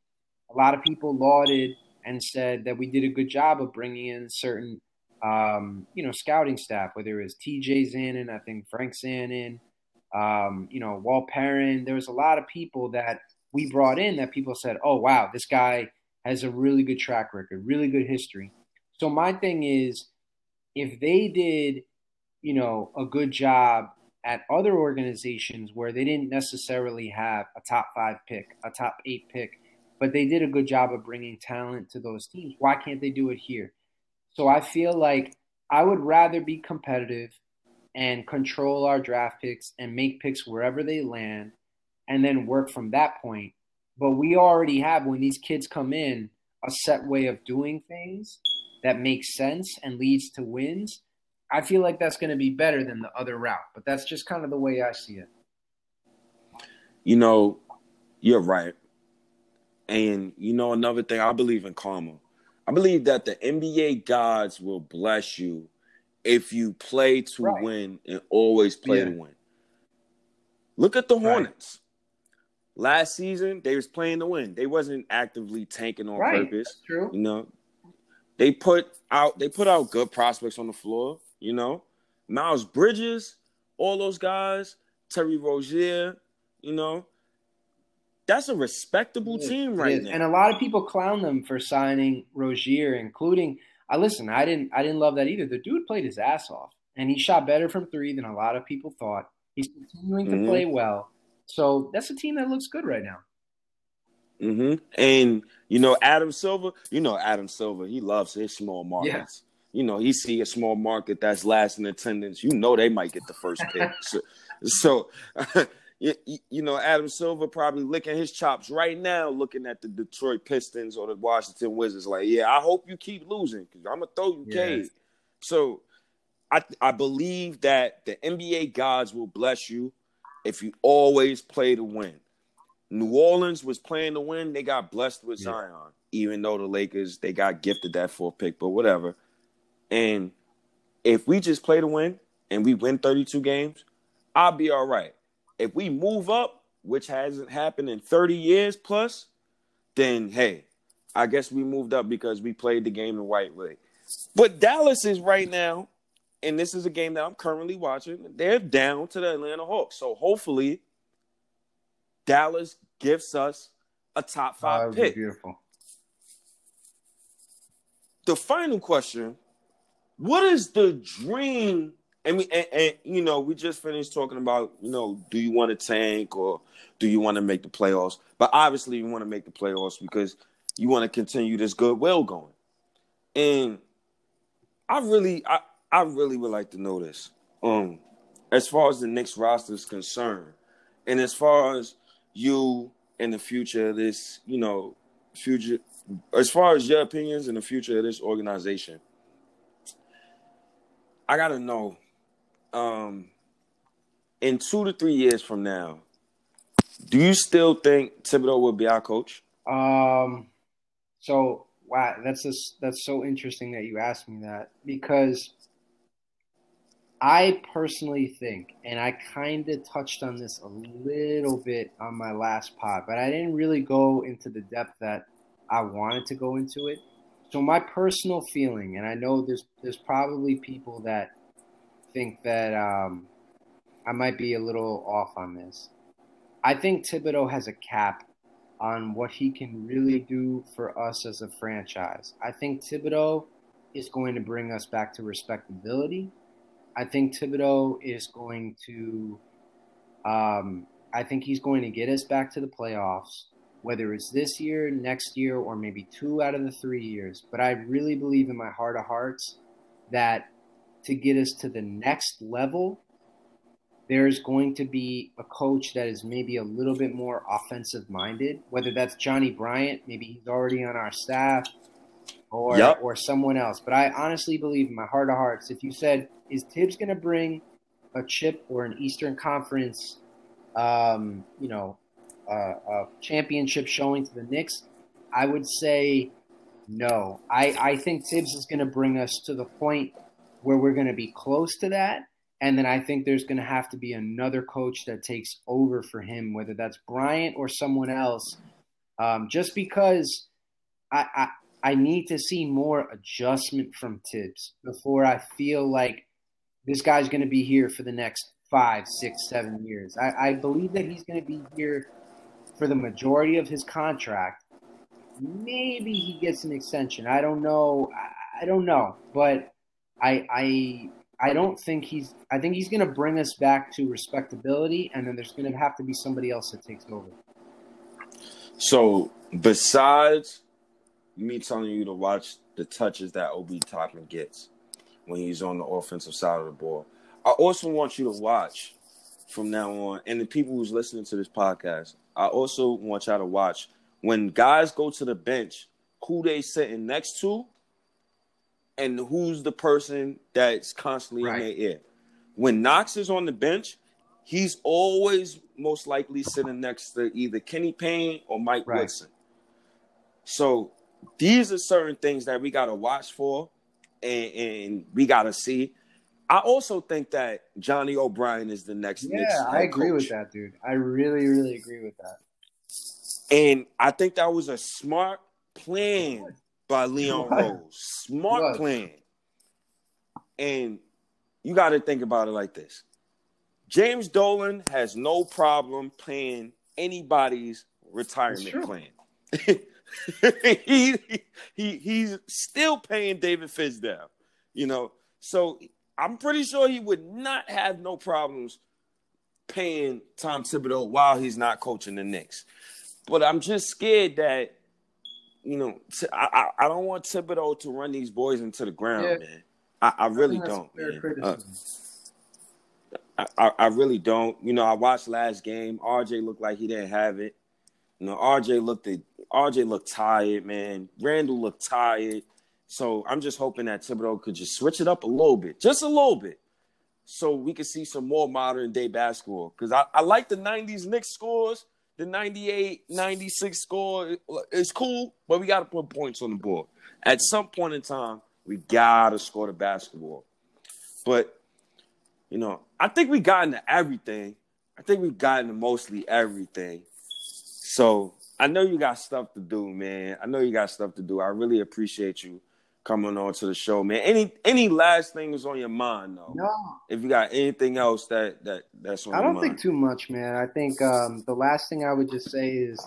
A lot of people lauded and said that we did a good job of bringing in certain um, you know, scouting staff, whether it was TJ Zanin, I think Frank Zanin, um, you know, Walt Perrin. There was a lot of people that we brought in that people said, oh, wow, this guy has a really good track record, really good history. So my thing is, if they did, you know, a good job at other organizations where they didn't necessarily have a top five pick, a top eight pick, but they did a good job of bringing talent to those teams, why can't they do it here? So I feel like I would rather be competitive and control our draft picks and make picks wherever they land and then work from that point. But we already have, when these kids come in, a set way of doing things that makes sense and leads to wins. I feel like that's going to be better than the other route, but that's just kind of the way I see it. You know, you're right. And you know, another thing, I believe in karma. I believe that the NBA gods will bless you if you play to right. win and always play yeah. to win. Look at the Hornets. Right. Last season, they was playing to win. They wasn't actively tanking on right. purpose. That's true. You know, they put out they put out good prospects on the floor. You know, Miles Bridges, all those guys, Terry Rozier. You know, that's a respectable team right now. And a lot of people clown them for signing Rozier, including I listen, I didn't I didn't love that either. The dude played his ass off and he shot better from three than a lot of people thought. He's continuing mm-hmm. to play well. So that's a team that looks good right now. Mm-hmm. And you know, Adam Silver, you know Adam Silver, he loves his small markets. You know, he see a small market that's last in attendance. You know they might get the first pick. so, so you, you know, Adam Silver probably licking his chops right now, looking at the Detroit Pistons or the Washington Wizards. Like, yeah, I hope you keep losing because I'm gonna throw you yes. cage. So, I I believe that the NBA gods will bless you if you always play to win. New Orleans was playing to win; they got blessed with yeah. Zion, even though the Lakers they got gifted that fourth pick, but whatever. And if we just play to win and we win 32 games, I'll be all right. If we move up, which hasn't happened in 30 years plus, then hey, I guess we moved up because we played the game the right way. But Dallas is right now, and this is a game that I'm currently watching. They're down to the Atlanta Hawks. So hopefully, Dallas gives us a top Oh, five be pick. beautiful. The final question: What is the dream? And we, and, and you know, we just finished talking about, you know, do you want to tank or do you want to make the playoffs? But obviously, you want to make the playoffs because you want to continue this goodwill going. And I really, I, I really would like to know this. Um, as far as the Knicks roster is concerned, and as far as you in the future of this, you know, future, as far as your opinions in the future of this organization, I gotta know. Um, in two to three years from now, do you still think Thibodeau will be our coach? Um, so wow, that's just, that's so interesting that you asked me that because I personally think, and I kind of touched on this a little bit on my last pod, but I didn't really go into the depth that I wanted to go into it. So my personal feeling, and I know there's there's probably people that think that um, I might be a little off on this. I think Thibodeau has a cap on what he can really do for us as a franchise. I think Thibodeau is going to bring us back to respectability. I think Thibodeau is going to, um, I think he's going to get us back to the playoffs, whether it's this year, next year, or maybe two out of the three years. But I really believe in my heart of hearts that to get us to the next level, there's going to be a coach that is maybe a little bit more offensive minded, whether that's Johnny Bryant, maybe he's already on our staff, or Yep. or someone else. But I honestly believe in my heart of hearts, if you said, is Thibs going to bring a chip or an Eastern Conference, um, you know, uh, a championship showing to the Knicks, I would say no. I, I think Thibs is going to bring us to the point where we're going to be close to that. And then I think there's going to have to be another coach that takes over for him, whether that's Bryant or someone else. Um, just because I, I I need to see more adjustment from Thibs before I feel like this guy's going to be here for the next five, six, seven years. I, I believe that he's going to be here for the majority of his contract. Maybe he gets an extension. I don't know. I, don't know, but I I I don't think he's. I think he's going to bring us back to respectability, and then there's going to have to be somebody else that takes over. So besides me telling you to watch the touches that Obi Toppin gets when he's on the offensive side of the ball, I also want you to watch from now on, and the people who's listening to this podcast, I also want y'all to watch when guys go to the bench, who they sitting next to, and who's the person that's constantly Right. in their ear. When Knox is on the bench, he's always most likely sitting next to either Kenny Payne or Mike Right. Woodson. So these are certain things that we got to watch for and, and we got to see. I also think that Johnny Bryant is the next. Knicks Yeah, I head agree with that, dude. I really, really agree with that. And I think that was a smart plan by Leon. Rose. Smart plan. And you got to think about it like this James Dolan has no problem paying anybody's retirement plan. he, he he's still paying David Fizdale, you know. So I'm pretty sure he would not have no problems paying Tom Thibodeau while he's not coaching the Knicks. But I'm just scared that, you know, I, I, I don't want Thibodeau to run these boys into the ground, Yeah. man. I, I really think that's don't. man. Uh. I, I, I really don't. You know, I watched last game. RJ looked like he didn't have it. You know, RJ looked at RJ looked tired, man. Randle looked tired. So I'm just hoping that Thibodeau could just switch it up a little bit, just a little bit, so we could see some more modern day basketball. Because I, I like the 90s Knicks scores, the 98, 96 score. It's cool, but we got to put points on the board. At some point in time, we got to score the basketball. But you know, I think we got into everything. I think we got into mostly everything. So I know you got stuff to do, man. I know you got stuff to do. I really appreciate you coming on to the show, man. Any any last things on your mind though? No. If you got anything else that that that's on I don't think too much, man. I think um, the last thing I would just say is,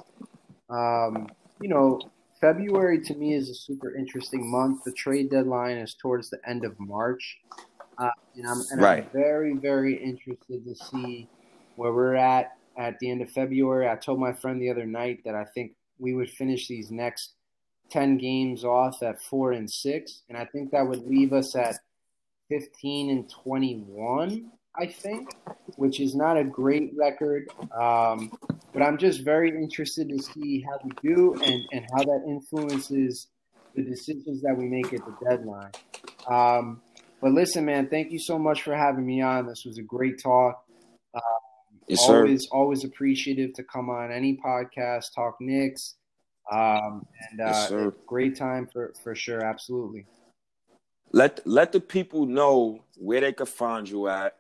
um, you know, February to me is a super interesting month. The trade deadline is towards the end of March, uh, and I'm and Right. I'm very very interested to see where we're at at the end of February. I told my friend the other night that I think we would finish these next ten games off at four and six, and I think that would leave us at fifteen and twenty-one. I think, which is not a great record. Um, but I'm just very interested to see how we do and, and how that influences the decisions that we make at the deadline. Um, but listen, man, thank you so much for having me on. This was a great talk. Yes, sir. always, always appreciative to come on any podcast, talk Knicks, um, and uh, Yes, great time for for sure. Absolutely. Let let the people know where they can find you at.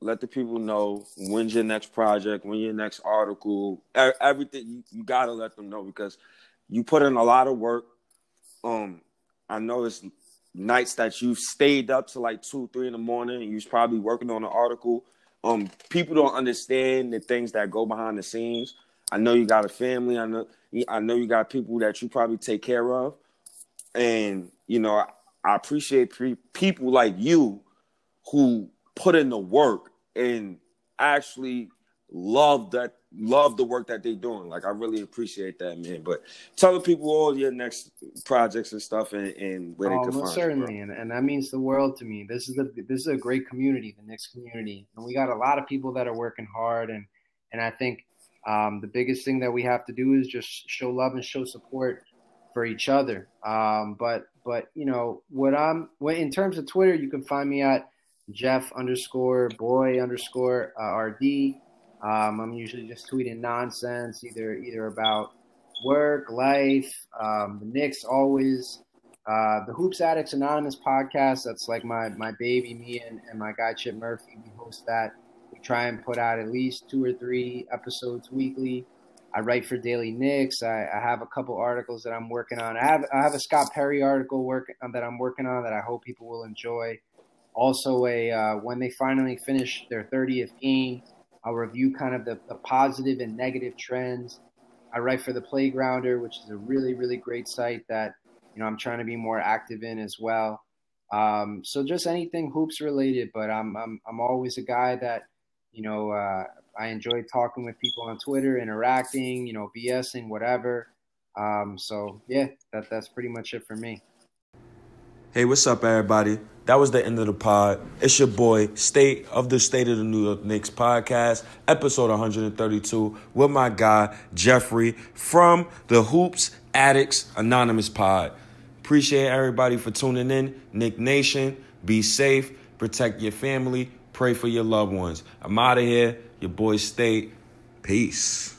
Let the people know when's your next project, when your next article, everything. You, you gotta let them know because you put in a lot of work. Um, I know it's nights that you've stayed up to like two, three in the morning. And you was probably working on an article. Um, people don't understand the things that go behind the scenes. I know you got a family. I know I know you got people that you probably take care of, and you know I, I appreciate pre- people like you who put in the work and actually love that love the work that they're doing. Like I really appreciate that, man. But tell the people all your next projects and stuff and, and where Oh, they can find certainly, you. and, and that means the world to me. This is a this is a great community, the Knicks community, and we got a lot of people that are working hard, and and I think um, the biggest thing that we have to do is just show love and show support for each other. Um, but but you know what I'm what in terms of Twitter, you can find me at Jeff underscore boy underscore uh, RD. Um, I'm usually just tweeting nonsense, either either about work, life, um, the Knicks always. Uh, the Hoops Addicts Anonymous podcast, that's like my, my baby, me and, and my guy Chip Murphy, we host that. Try and put out at least two or three episodes weekly. I write for Daily Knicks. I, I have a couple articles that I'm working on. I have I have a Scott Perry article work that I'm working on that I hope people will enjoy. Also, a uh, when they finally finish their 30th game, I'll review kind of the, the positive and negative trends. I write for the Playgrounder, which is a really really great site that you know I'm trying to be more active in as well. Um, so just anything hoops related, but I'm I'm I'm always a guy that you know uh, I enjoy talking with people on Twitter, interacting, you know, BSing, whatever. Um, so yeah, that that's pretty much it for me. Hey, what's up, everybody? That was the end of the pod. It's your boy, State of the State of the New York Knicks podcast, episode 132, with my guy, Geoffrey, from the Hoops Addicts Anonymous Pod. Appreciate everybody for tuning in. Knick Nation, be safe, protect your family, pray for your loved ones. I'm out of here. Your boy, State. Peace.